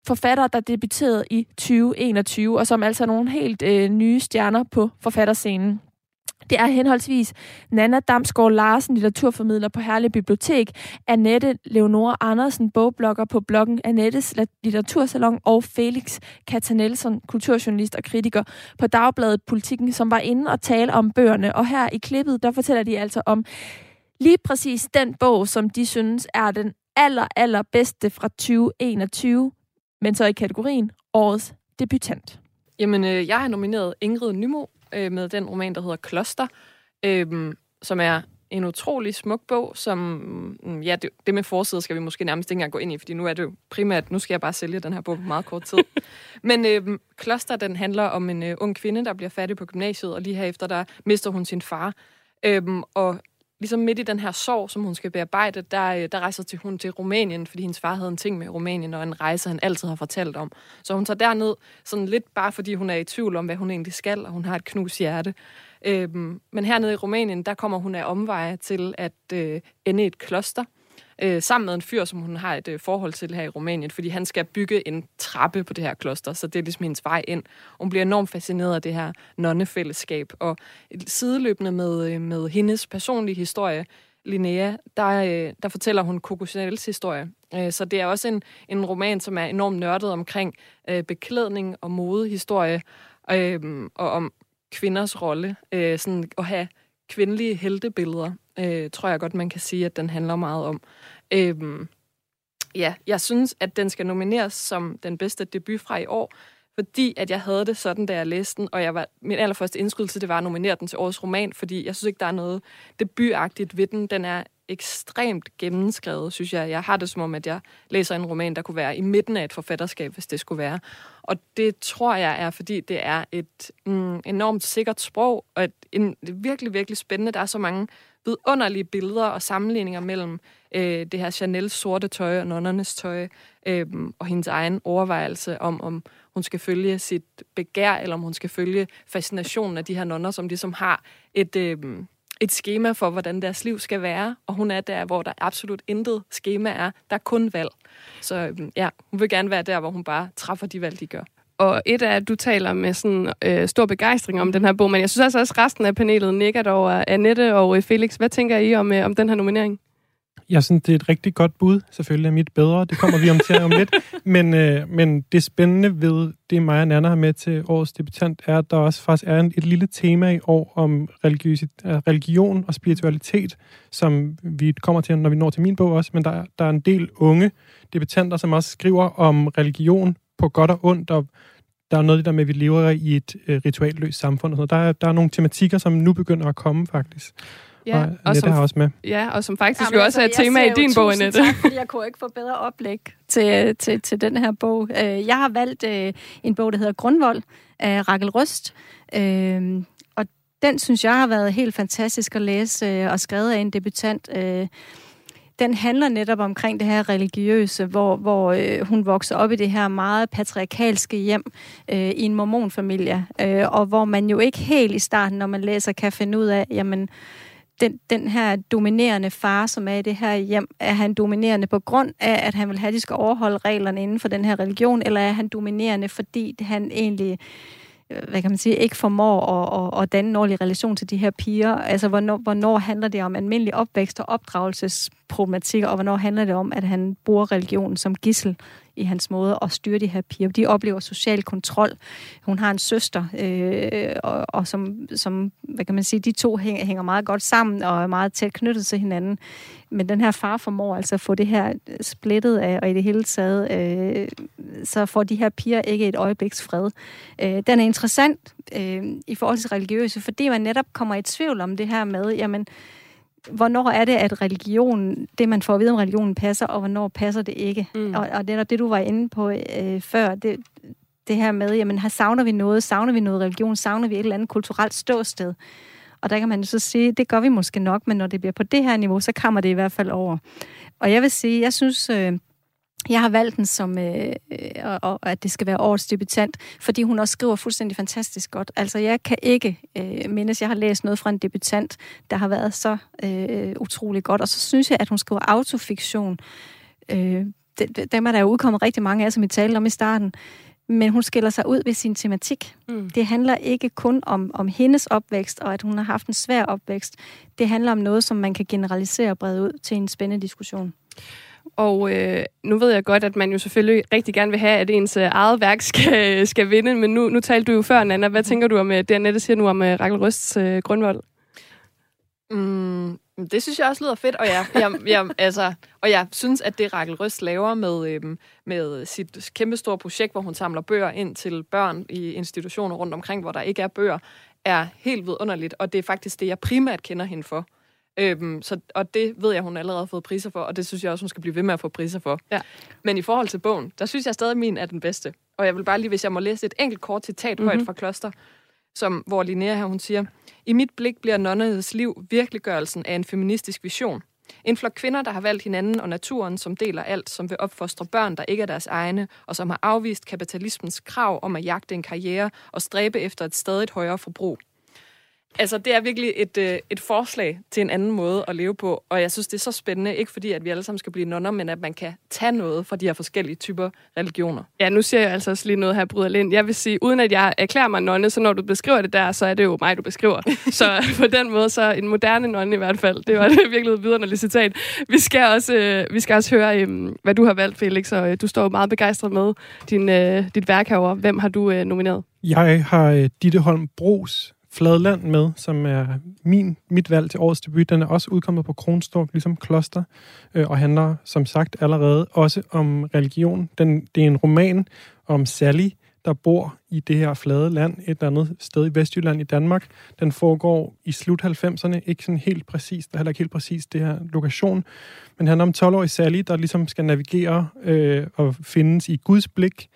forfattere, der debuterede i 2021, og som altså er nogle helt øh, nye stjerner på forfatterscenen. Det er henholdsvis Nana Damsgaard Larsen, litteraturformidler på Herlev Bibliotek, Annette Leonora Andersen, bogblogger på bloggen Annettes Litteratursalon, og Felix Katanelson, kulturjournalist og kritiker på Dagbladet Politikken, som var inde og tale om bøgerne. Og her i klippet, der fortæller de altså om lige præcis den bog, som de synes er den aller, aller bedste fra 2021, men så i kategorien Årets debutant. Jamen, øh, jeg har nomineret Ingrid Nymo øh, med den roman, der hedder Kloster, øh, som er en utrolig smuk bog, som, mm, ja, det, det med forsiden skal vi måske nærmest ikke engang gå ind i, fordi nu er det jo primært, nu skal jeg bare sælge den her bog på meget kort tid. [laughs] Men øh, Kloster, den handler om en øh, ung kvinde, der bliver fattig på gymnasiet, og lige herefter, der mister hun sin far. Øh, og ligesom midt i den her sorg, som hun skal bearbejde, der, øh, der rejser til, hun til Rumænien, fordi hendes far havde en ting med Rumænien, og en rejse, han altid har fortalt om. Så hun tager derned, sådan lidt bare fordi hun er i tvivl om, hvad hun egentlig skal, og hun har et knus hjerte. Øhm, men hernede i Rumænien, der kommer hun af omveje til at øh, ende i et kloster, øh, sammen med en fyr, som hun har et øh, forhold til her i Rumænien, fordi han skal bygge en trappe på det her kloster, så det er ligesom hendes vej ind. Hun bliver enormt fascineret af det her nonnefællesskab, og sideløbende med, øh, med hendes personlige historie, Linnea, der, øh, der fortæller hun Coco Chanels historie, Øh, så det er også en, en roman, som er enormt nørdet omkring øh, beklædning og modehistorie, øh, og om kvinders rolle. Øh, sådan at have kvindelige heltebilleder, øh, tror jeg godt, man kan sige, at den handler meget om. Øh, ja, jeg synes, at den skal nomineres som den bedste debut fra i år, fordi at jeg havde det sådan, da jeg læste den, og jeg var, min allerførste indskydelse, det var at nominere den til årets roman, fordi jeg synes ikke, der er noget debutagtigt ved den. Den er ekstremt gennemskrevet, synes jeg. Jeg har det som om, at jeg læser en roman, der kunne være i midten af et forfatterskab, hvis det skulle være. Og det tror jeg er, fordi det er et mm, enormt sikkert sprog, og et, en, det er virkelig, virkelig spændende. Der er så mange vidunderlige billeder og sammenligninger mellem øh, det her Chanel sorte tøj og nonnernes tøj, øh, og hendes egen overvejelse om, om hun skal følge sit begær, eller om hun skal følge fascinationen af de her nonner, som ligesom har et... Øh, et schema for, hvordan deres liv skal være, og hun er der, hvor der absolut intet schema er. Der er kun valg. Så øhm, ja, hun vil gerne være der, hvor hun bare træffer de valg, de gør. Og et er, at du taler med sådan øh, stor begejstring om den her bog, men jeg synes altså også, at resten af panelet nikker over Annette og øh, Felix. Hvad tænker I om, øh, om den her nominering? Jeg synes, det er et rigtig godt bud. Selvfølgelig er mit bedre. Det kommer vi om til om lidt. [laughs] Men, øh, men det spændende ved det, Maja Nanna har med til årets debutant, er, at der også faktisk er en, et lille tema i år om religion og spiritualitet, som vi kommer til, når vi når til min bog også. Men der, der er en del unge debutanter, som også skriver om religion på godt og ondt, og der er noget der med, at vi lever i et øh, ritualløst samfund. Og sådan noget. Der, er, der er nogle tematikker, som nu begynder at komme, faktisk. Ja, og, og som, har også med. Ja, og som faktisk ja, jo også altså, er et tema i din bog, Annette. tak, fordi jeg kunne ikke få bedre oplæg til, til, til den her bog. Øh, jeg har valgt øh, en bog, der hedder Grundvold af Rakel Røst. Øh, og den synes jeg har været helt fantastisk at læse og skrevet af en debutant. Den handler netop omkring det her religiøse, hvor, hvor øh, hun vokser op i det her meget patriarkalske hjem øh, i en mormonfamilie, øh, og hvor man jo ikke helt i starten, når man læser, kan finde ud af, jamen, den, den her dominerende far, som er i det her hjem, er han dominerende på grund af, at han vil have, at de skal overholde reglerne inden for den her religion, eller er han dominerende, fordi han egentlig øh, hvad kan man sige, ikke formår at, at, at danne en ordentlig relation til de her piger. Altså, hvornår, hvornår handler det om almindelig opvækst og opdragelsesproblematik, og hvornår handler det om, at han bruger religionen som gissel i hans måde at styre de her piger. De oplever social kontrol. Hun har en søster, øh, og, og som, som, hvad kan man sige, de to hænger, hænger meget godt sammen og er meget tæt knyttet til hinanden. Men den her far formår altså at få det her splittet af, og i det hele taget, øh, så får de her piger ikke et øjebliks fred. Øh, den er interessant øh, i forhold til religiøse, fordi man netop kommer i tvivl om det her med, jamen, hvornår er det, at religion, det man får at vide om religionen passer, og hvornår passer det ikke. Mm. Og, og det er det, du var inde på øh, før, det, det her med, jamen her savner vi noget, savner vi noget religion, savner vi et eller andet kulturelt ståsted. Og der kan man så sige, det gør vi måske nok, men når det bliver på det her niveau, så kommer det i hvert fald over. Og jeg vil sige, jeg synes, øh, jeg har valgt den som, øh, øh, og, at det skal være årets debutant, fordi hun også skriver fuldstændig fantastisk godt. Altså, jeg kan ikke øh, mindes, jeg har læst noget fra en debutant, der har været så øh, utrolig godt. Og så synes jeg, at hun skriver autofiktion. Øh, dem er der jo udkommet rigtig mange af, som vi talte om i starten. Men hun skiller sig ud ved sin tematik. Mm. Det handler ikke kun om, om hendes opvækst, og at hun har haft en svær opvækst. Det handler om noget, som man kan generalisere og brede ud til en spændende diskussion. Og øh, nu ved jeg godt, at man jo selvfølgelig rigtig gerne vil have, at ens øh, eget værk skal, [laughs] skal vinde, men nu, nu talte du jo før, Nana. Hvad tænker du om øh, det, Annette siger nu om øh, Rakel Røsts øh, grundvold? Mm, det synes jeg også lyder fedt, og jeg, jeg, jeg, [laughs] altså, og jeg synes, at det Rakel Røst laver med, øhm, med sit kæmpestore projekt, hvor hun samler bøger ind til børn i institutioner rundt omkring, hvor der ikke er bøger, er helt vidunderligt, og det er faktisk det, jeg primært kender hende for. Øhm, så, og det ved jeg, hun allerede har fået priser for, og det synes jeg også, hun skal blive ved med at få priser for. Ja. Men i forhold til bogen, der synes jeg stadig, at min er den bedste. Og jeg vil bare lige, hvis jeg må læse et enkelt kort citat mm-hmm. højt fra Kloster, som, hvor Linnea her, hun siger, I mit blik bliver nonnernes liv virkeliggørelsen af en feministisk vision. En flok kvinder, der har valgt hinanden og naturen, som deler alt, som vil opfostre børn, der ikke er deres egne, og som har afvist kapitalismens krav om at jagte en karriere og stræbe efter et stadigt højere forbrug. Altså, det er virkelig et, øh, et forslag til en anden måde at leve på, og jeg synes, det er så spændende, ikke fordi, at vi alle sammen skal blive nonner, men at man kan tage noget fra de her forskellige typer religioner. Ja, nu siger jeg altså også lige noget her, Bryder Lind. Jeg vil sige, uden at jeg erklærer mig nonne, så når du beskriver det der, så er det jo mig, du beskriver. så på den måde, så en moderne nonne i hvert fald. Det var det virkelig et vidunderligt citat. Vi skal også, øh, vi skal også høre, øh, hvad du har valgt, Felix, og øh, du står meget begejstret med din, øh, dit værk herover. Hvem har du øh, nomineret? Jeg har øh, Ditte Holm Bros Fladland med, som er min, mit valg til årets debut. Den er også udkommet på Kronstork, ligesom Kloster, øh, og handler som sagt allerede også om religion. Den, det er en roman om Sally, der bor i det her flade land, et eller andet sted i Vestjylland i Danmark. Den foregår i slut 90'erne, ikke sådan helt præcis, der er heller ikke helt præcis det her lokation, men handler om 12-årig Sally, der ligesom skal navigere øh, og findes i Guds blik,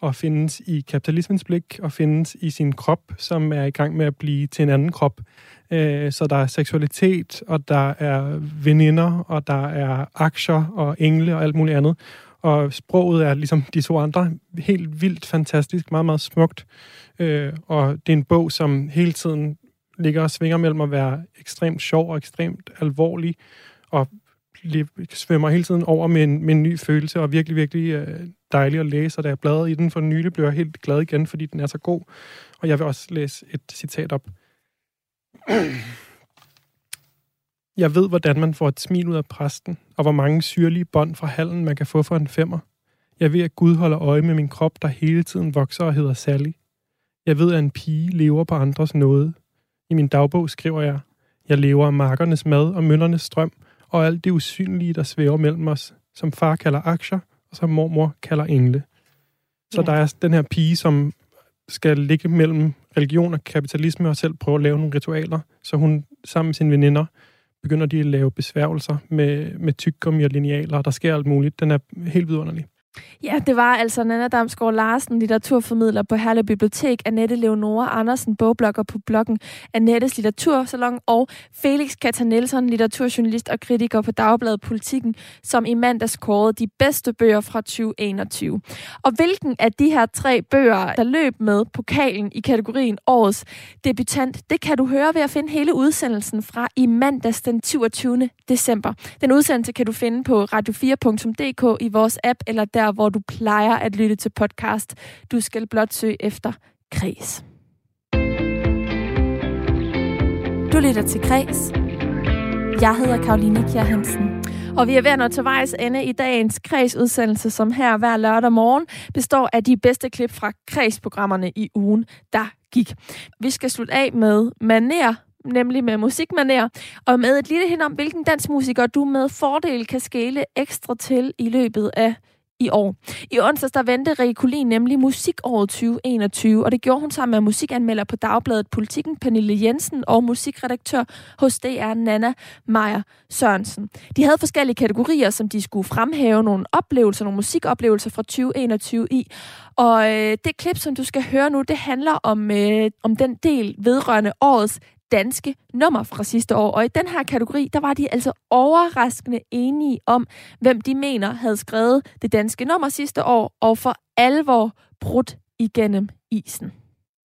og findes i kapitalismens blik, og findes i sin krop, som er i gang med at blive til en anden krop. Øh, så der er seksualitet, og der er veninder, og der er aktier og engle og alt muligt andet. Og sproget er ligesom de to andre helt vildt fantastisk, meget, meget smukt. Øh, og det er en bog, som hele tiden ligger og svinger mellem at være ekstremt sjov og ekstremt alvorlig, og svømmer hele tiden over med en, med en ny følelse, og virkelig, virkelig øh, dejlig at læse, og da jeg bladrede i den for nylig, blev jeg helt glad igen, fordi den er så god. Og jeg vil også læse et citat op. Jeg ved, hvordan man får et smil ud af præsten, og hvor mange syrlige bånd fra hallen man kan få for en femmer. Jeg ved, at Gud holder øje med min krop, der hele tiden vokser og hedder Sally. Jeg ved, at en pige lever på andres nåde. I min dagbog skriver jeg, jeg lever af markernes mad og møllernes strøm, og alt det usynlige, der svæver mellem os, som far kalder aktier, og som mormor kalder engle. Så ja. der er den her pige, som skal ligge mellem religion og kapitalisme og selv prøve at lave nogle ritualer, så hun sammen med sine veninder begynder de at lave besværgelser med, med tyggegummi og linealer, og der sker alt muligt. Den er helt vidunderlig. Ja, det var altså Nana Damsgaard Larsen, litteraturformidler på Herlev Bibliotek, Annette Leonora Andersen, bogblogger på bloggen Annettes Litteratursalon, og Felix Katta Nielsen, litteraturjournalist og kritiker på Dagbladet Politikken, som i mandags kårede de bedste bøger fra 2021. Og hvilken af de her tre bøger, der løb med pokalen i kategorien Årets debutant, det kan du høre ved at finde hele udsendelsen fra i mandags den 27. december. Den udsendelse kan du finde på radio4.dk i vores app eller der der, hvor du plejer at lytte til podcast. Du skal blot søge efter Kres. Du lytter til Kres. Jeg hedder Karoline Kjær Hansen. Og vi er ved at nå til vejs ende i dagens Kreds-udsendelse, som her hver lørdag morgen består af de bedste klip fra Kreds-programmerne i ugen, der gik. Vi skal slutte af med Maner, nemlig med musikmaner, og med et lille hen om, hvilken dansmusiker du med fordel kan skæle ekstra til i løbet af i år. I onsdags der vendte Rikke nemlig musikåret 2021, og det gjorde hun sammen med musikanmelder på Dagbladet Politikken, Pernille Jensen og musikredaktør hos DR, Nana Meyer Sørensen. De havde forskellige kategorier, som de skulle fremhæve nogle oplevelser, nogle musikoplevelser fra 2021 i. Og øh, det klip, som du skal høre nu, det handler om, øh, om den del vedrørende årets danske nummer fra sidste år. Og i den her kategori, der var de altså overraskende enige om, hvem de mener havde skrevet det danske nummer sidste år, og for alvor brudt igennem isen.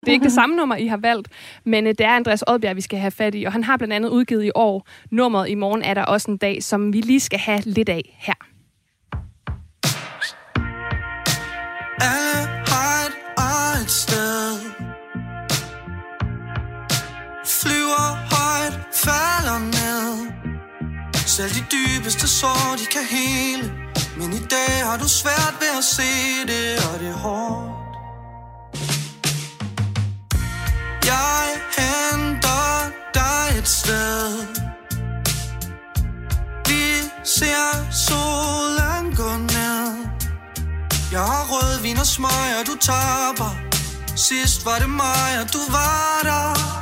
Det er ikke det samme nummer, I har valgt, men øh, det er Andreas Oddbjerg, vi skal have fat i, og han har blandt andet udgivet i år nummeret I morgen er der også en dag, som vi lige skal have lidt af her. Alle har et, et sted flyver højt, falder ned. Selv de dybeste sår, de kan hele. Men i dag har du svært ved at se det, og det er hårdt. Jeg henter dig et sted. Vi ser solen gå ned. Jeg har rødvin og smøg, og du taber. Sidst var det mig, og du var der.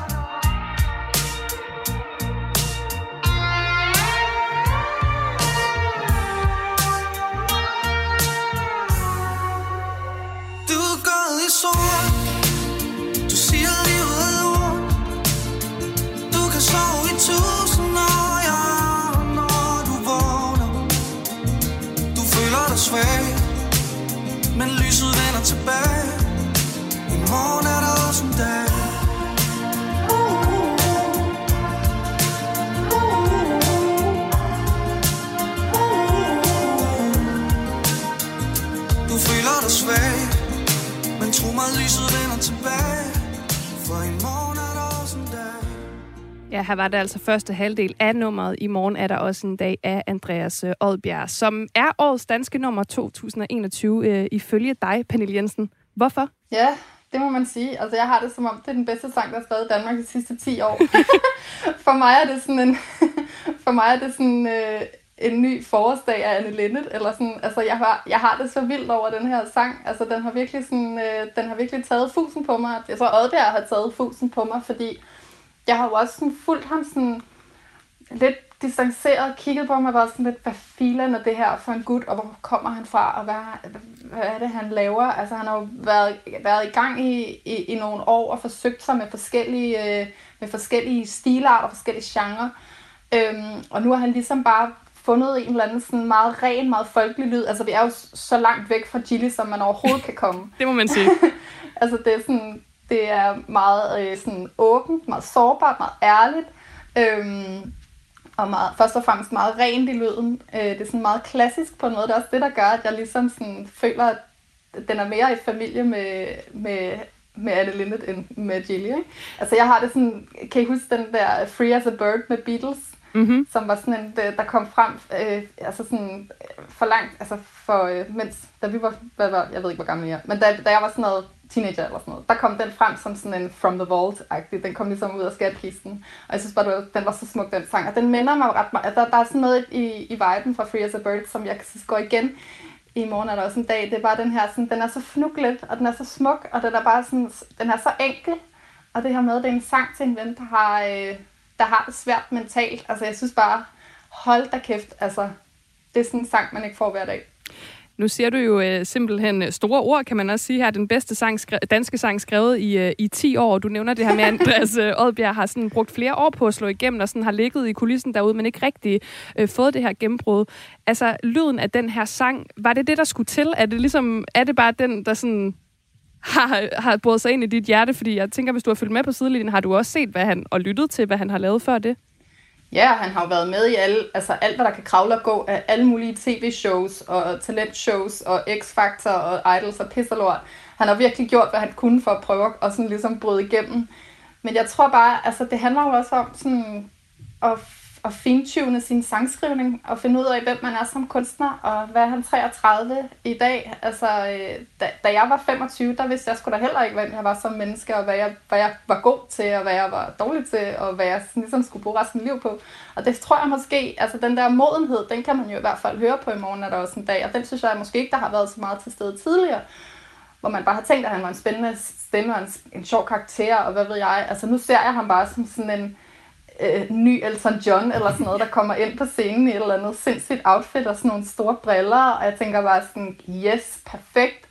Tilbage For i morgen er der også en dag Ja, her var det altså første halvdel af nummeret. I morgen er der også en dag af Andreas øh, Oddbjerg, som er årets danske nummer 2021 øh, ifølge dig, Pernille Jensen. Hvorfor? Ja, det må man sige. Altså, jeg har det som om, det er den bedste sang, der er skrevet i Danmark de sidste 10 år. [laughs] for mig er det sådan en, [laughs] for mig er det sådan øh, en ny forårsdag af Anne Linnet, eller sådan, altså, jeg har, jeg har det så vildt over den her sang. Altså, den har virkelig sådan, øh, den har virkelig taget fusen på mig. Jeg tror, Oddbjerg har taget fusen på mig, fordi jeg har jo også sådan fulgt ham sådan lidt distanceret, kigget på mig og været sådan lidt, hvad filen er det her for en gut, og hvor kommer han fra, og hvad, hvad er det, han laver? Altså, han har jo været, været i gang i, i, i nogle år og forsøgt sig med forskellige, øh, med forskellige stilarter og forskellige genrer. Øhm, og nu har han ligesom bare fundet en eller anden sådan meget ren, meget folkelig lyd. Altså, vi er jo så langt væk fra Chili, som man overhovedet kan komme. [laughs] det må man sige. [laughs] altså, det er sådan, det er meget øh, sådan åbent, meget sårbart, meget ærligt. Øhm, og meget, først og fremmest meget rent i lyden. Øh, det er sådan meget klassisk på en måde. Det er også det, der gør, at jeg ligesom sådan føler, at den er mere i familie med, med, med Anne Linnet end med Gilly. Ikke? Altså jeg har det sådan, kan I huske den der Free as a Bird med Beatles? Mm-hmm. som var sådan en, øh, der kom frem øh, altså sådan øh, for langt, altså for, øh, mens, da vi var, hvad var, jeg ved ikke, hvor gammel jeg er, men da, da jeg var sådan noget teenager eller sådan noget, der kom den frem som sådan en From the Vault-agtig, den kom ligesom ud af skatkisten, og jeg synes bare, var, den var så smuk, den sang, og den minder mig ret meget, der, der er sådan noget i, i viben fra Free as a Bird, som jeg synes går igen. I morgen er der også en dag, det er bare den her, sådan, den er så fnuglet, og den er så smuk, og den er bare sådan, den er så enkel, og det her med, det er en sang til en ven, der har, øh, der har det svært mentalt. Altså, jeg synes bare, hold da kæft, altså, det er sådan en sang, man ikke får hver dag. Nu siger du jo øh, simpelthen øh, store ord, kan man også sige her. Den bedste sang, skre- danske sang skrevet i, øh, i 10 år. Du nævner det her med, at [laughs] Andreas øh, Oddbjerg har sådan brugt flere år på at slå igennem, og sådan har ligget i kulissen derude, men ikke rigtig øh, fået det her gennembrud. Altså, lyden af den her sang, var det det, der skulle til? Er det, ligesom, er det bare den, der sådan har, har båret sig ind i dit hjerte? Fordi jeg tænker, hvis du har fulgt med på sidelinjen, har du også set hvad han, og lyttet til, hvad han har lavet før det? Ja, han har jo været med i alle, altså alt, hvad der kan kravle og gå af alle mulige tv-shows og talentshows og X-Factor og Idols og pisserlort. Han har virkelig gjort, hvad han kunne for at prøve at sådan ligesom bryde igennem. Men jeg tror bare, altså det handler jo også om sådan at at fintune sin sangskrivning og finde ud af, hvem man er som kunstner, og hvad er han 33 i dag. Altså, øh, da, da jeg var 25, der vidste jeg sgu da heller ikke, hvem jeg var som menneske, og hvad jeg, hvad jeg var god til, og hvad jeg var dårlig til, og hvad jeg ligesom skulle bruge resten af livet på. Og det tror jeg måske, altså den der modenhed, den kan man jo i hvert fald høre på i morgen, er der også en dag, og den synes jeg måske ikke, der har været så meget til stede tidligere hvor man bare har tænkt, at han var en spændende stemme og en, en sjov karakter, og hvad ved jeg. Altså nu ser jeg ham bare som sådan en, øh, ny Elton John eller sådan noget, der kommer ind på scenen i et eller andet sindssygt outfit og sådan nogle store briller, og jeg tænker bare sådan, yes, perfekt.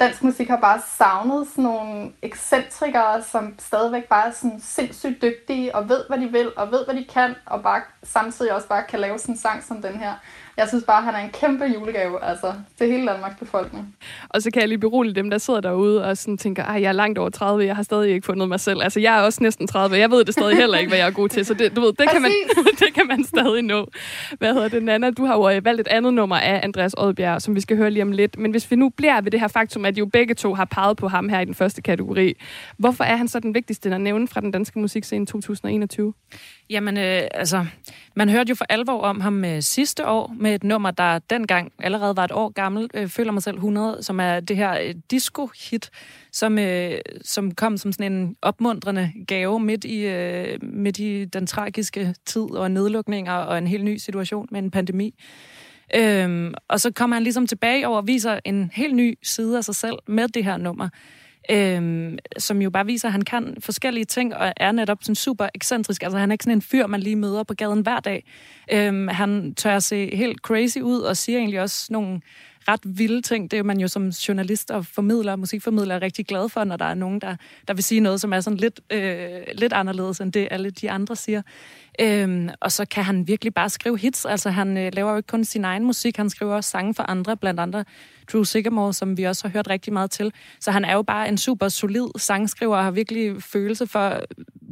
Dansk musik har bare savnet sådan nogle ekscentrikere, som stadigvæk bare er sådan sindssygt dygtige og ved, hvad de vil og ved, hvad de kan, og bare samtidig også bare kan lave sådan en sang som den her jeg synes bare, han er en kæmpe julegave altså, til hele Danmarks befolkning. Og så kan jeg lige berolige dem, der sidder derude og sådan tænker, at jeg er langt over 30, jeg har stadig ikke fundet mig selv. Altså, jeg er også næsten 30, jeg ved det stadig heller ikke, hvad jeg er god til. Så det, du ved, det, kan man, [laughs] det kan man stadig nå. Hvad hedder det, Nana? Du har jo øh, valgt et andet nummer af Andreas Oddbjerg, som vi skal høre lige om lidt. Men hvis vi nu bliver ved det her faktum, at jo begge to har peget på ham her i den første kategori, hvorfor er han så den vigtigste at nævne fra den danske musikscene 2021? Jamen, øh, altså, man hørte jo for alvor om ham øh, sidste år med et nummer, der dengang allerede var et år gammel, øh, føler mig selv 100, som er det her øh, disco-hit, som, øh, som kom som sådan en opmuntrende gave midt i, øh, midt i den tragiske tid og nedlukninger og en helt ny situation med en pandemi. Øhm, og så kommer han ligesom tilbage over og viser en helt ny side af sig selv med det her nummer øhm, som jo bare viser, at han kan forskellige ting, og er netop sådan super ekscentrisk. Altså han er ikke sådan en fyr, man lige møder på gaden hver dag. Øhm, han tør se helt crazy ud, og siger egentlig også nogle ret vilde ting. Det er man jo som journalist og formidler, musikformidler er rigtig glad for, når der er nogen, der, der vil sige noget, som er sådan lidt, øh, lidt anderledes end det, alle de andre siger. Øhm, og så kan han virkelig bare skrive hits. Altså han øh, laver jo ikke kun sin egen musik, han skriver også sange for andre, blandt andre Drew Sigamore, som vi også har hørt rigtig meget til. Så han er jo bare en super solid sangskriver og har virkelig følelse for,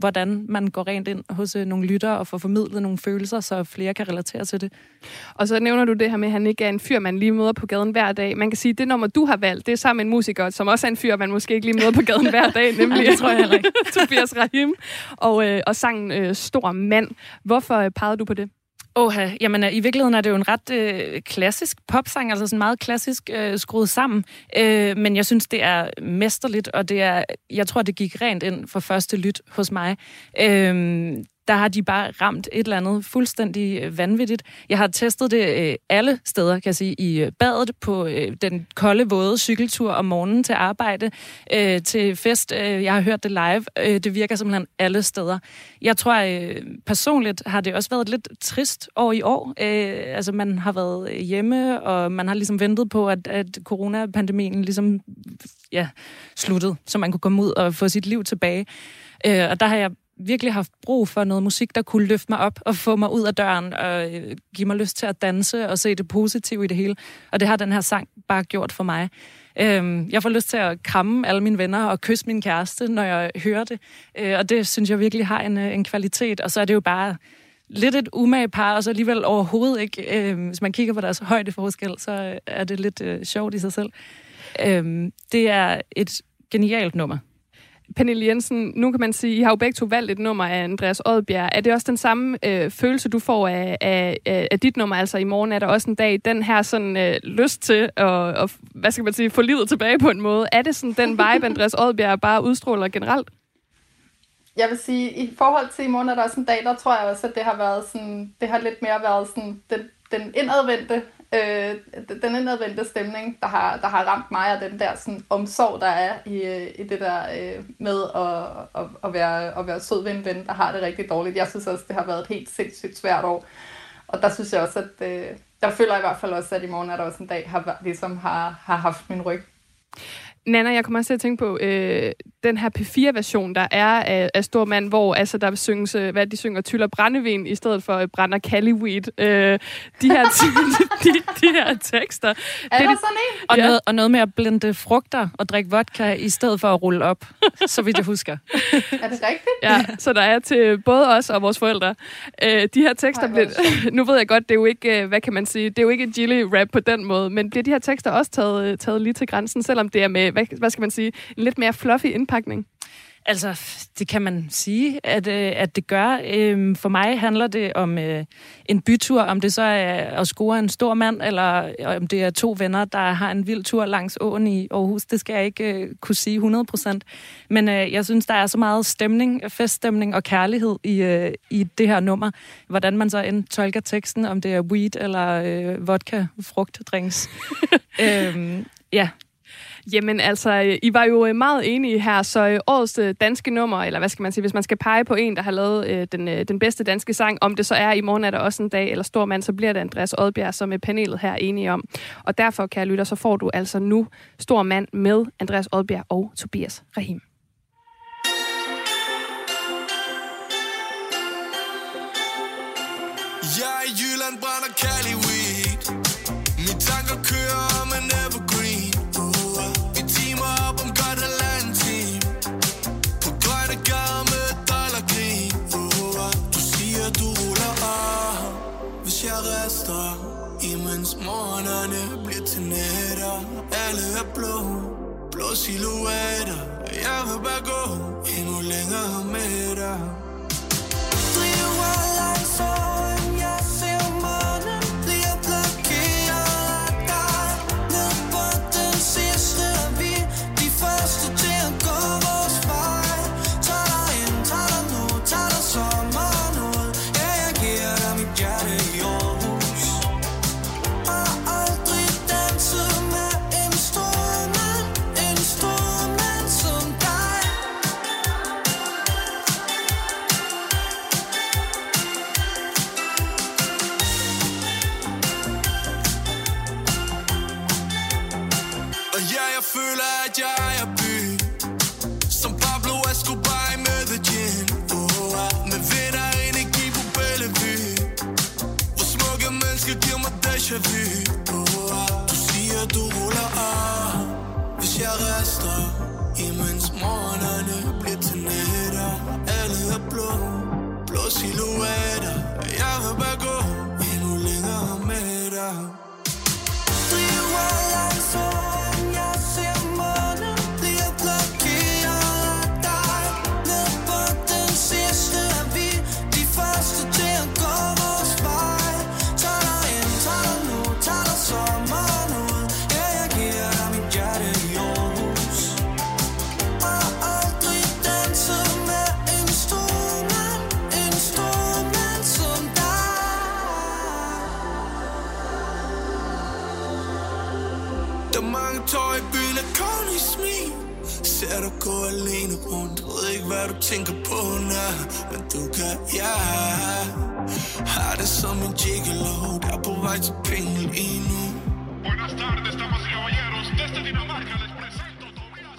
hvordan man går rent ind hos øh, nogle lyttere og får formidlet nogle følelser, så flere kan relatere til det. Og så nævner du det her med, at han ikke er en fyr, man lige møder på gaden hver dag. Man kan sige, at det nummer, du har valgt, det er sammen med en musiker, som også er en fyr, man måske ikke lige møder på gaden hver dag, [laughs] nemlig det tror jeg heller ikke. [laughs] Tobias Rahim, og, øh, og sangen øh, Stor Mand. Hvorfor øh, pegede du på det? Åha, jamen øh, i virkeligheden er det jo en ret øh, klassisk popsang, altså sådan meget klassisk øh, skruet sammen. Øh, men jeg synes, det er mesterligt, og det er, jeg tror, det gik rent ind for første lyt hos mig. Øh, der har de bare ramt et eller andet fuldstændig øh, vanvittigt. Jeg har testet det øh, alle steder, kan jeg sige, i øh, badet, på den kolde, våde cykeltur om morgenen til arbejde, til fest. Jeg har hørt det live. Det virker simpelthen alle steder. Jeg tror, personligt har det også været lidt trist år i år. Altså, man har været hjemme, og man har ligesom ventet på, at, at coronapandemien ligesom ja, sluttede, så man kunne komme ud og få sit liv tilbage. Øh, og der har jeg virkelig haft brug for noget musik, der kunne løfte mig op og få mig ud af døren og øh, give mig lyst til at danse og se det positive i det hele. Og det har den her sang bare gjort for mig. Øhm, jeg får lyst til at kramme alle mine venner og kysse min kæreste, når jeg hører det. Øh, og det synes jeg virkelig har en, øh, en kvalitet. Og så er det jo bare lidt et umage par, og så alligevel overhovedet ikke. Øh, hvis man kigger på deres højdeforskel, så øh, er det lidt øh, sjovt i sig selv. Øh, det er et genialt nummer. Pernille Jensen, nu kan man sige, I har jo begge to valgt et nummer af Andreas Oddbjerg. Er det også den samme øh, følelse, du får af, af, af dit nummer? Altså i morgen er der også en dag, den her sådan øh, lyst til at, og, hvad skal man sige, få livet tilbage på en måde. Er det sådan den vibe, Andreas Oddbjerg bare udstråler generelt? Jeg vil sige, i forhold til i morgen er der også en dag, der tror jeg også, at det har været sådan, det har lidt mere været sådan den, den indadvendte øh, den indadvendte stemning, der har, der har ramt mig, og den der sådan, omsorg, der er i, øh, i det der øh, med at, at, at, være, at være sød ved en ven, der har det rigtig dårligt. Jeg synes også, det har været et helt sindssygt svært år. Og der synes jeg også, at øh, der føler jeg i hvert fald også, at i morgen er der også en dag, har, ligesom har, har haft min ryg. Nana, jeg kommer også til at tænke på øh, den her P4-version, der er af, af Stormand, hvor altså, der synges, øh, hvad de synger, tyller brændevin i stedet for øh, brænder Caliweed. Øh, de, her [laughs] de, de, her tekster. Er det, der sådan en? Og, ja. noget, og noget med at blinde frugter og drikke vodka i stedet for at rulle op, [laughs] så vidt jeg husker. er det rigtigt? Ja, så der er til både os og vores forældre. Øh, de her tekster, Ej, bliver, [laughs] nu ved jeg godt, det er jo ikke, øh, hvad kan man sige, det er jo ikke Gilly-rap på den måde, men bliver de her tekster også taget, taget lige til grænsen, selvom det er med, hvad, hvad skal man sige, en lidt mere fluffy indpakning? Altså, det kan man sige, at, øh, at det gør. Øhm, for mig handler det om øh, en bytur, om det så er at score en stor mand, eller om det er to venner, der har en vild tur langs åen i Aarhus. Det skal jeg ikke øh, kunne sige 100 procent. Men jeg synes, der er så meget stemning, feststemning og kærlighed i, i det her nummer. Hvordan man så end tolker teksten, om det er weed eller øh, vodka, frugtdrinks. [laughs] øhm, ja, Jamen altså, øh, I var jo øh, meget enige her, så øh, årets danske nummer, eller hvad skal man sige, hvis man skal pege på en, der har lavet den, den bedste danske sang, om det så er i morgen er der også en dag, eller stor mand, så bliver det Andreas Odbjerg, som er panelet her enige om. Og derfor, kære lytter, så får du altså nu stor mand med Andreas Odbjerg og Tobias Rahim. Blå silhuetter Jeg vil bare gå Endnu længere med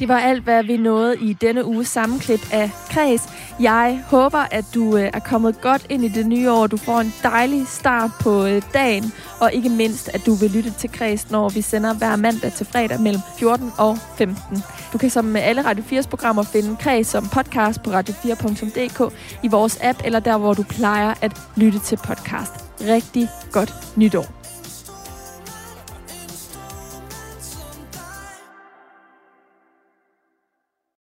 Det var alt, hvad vi nåede i denne uges sammenklip af Kreds. Jeg håber, at du øh, er kommet godt ind i det nye år. Du får en dejlig start på øh, dagen, og ikke mindst, at du vil lytte til Kreds, når vi sender hver mandag til fredag mellem 14 og 15. Du kan som med alle Radio 4's programmer finde Kreds som podcast på radio4.dk i vores app, eller der, hvor du plejer at lytte til podcast. Rigtig godt nytår.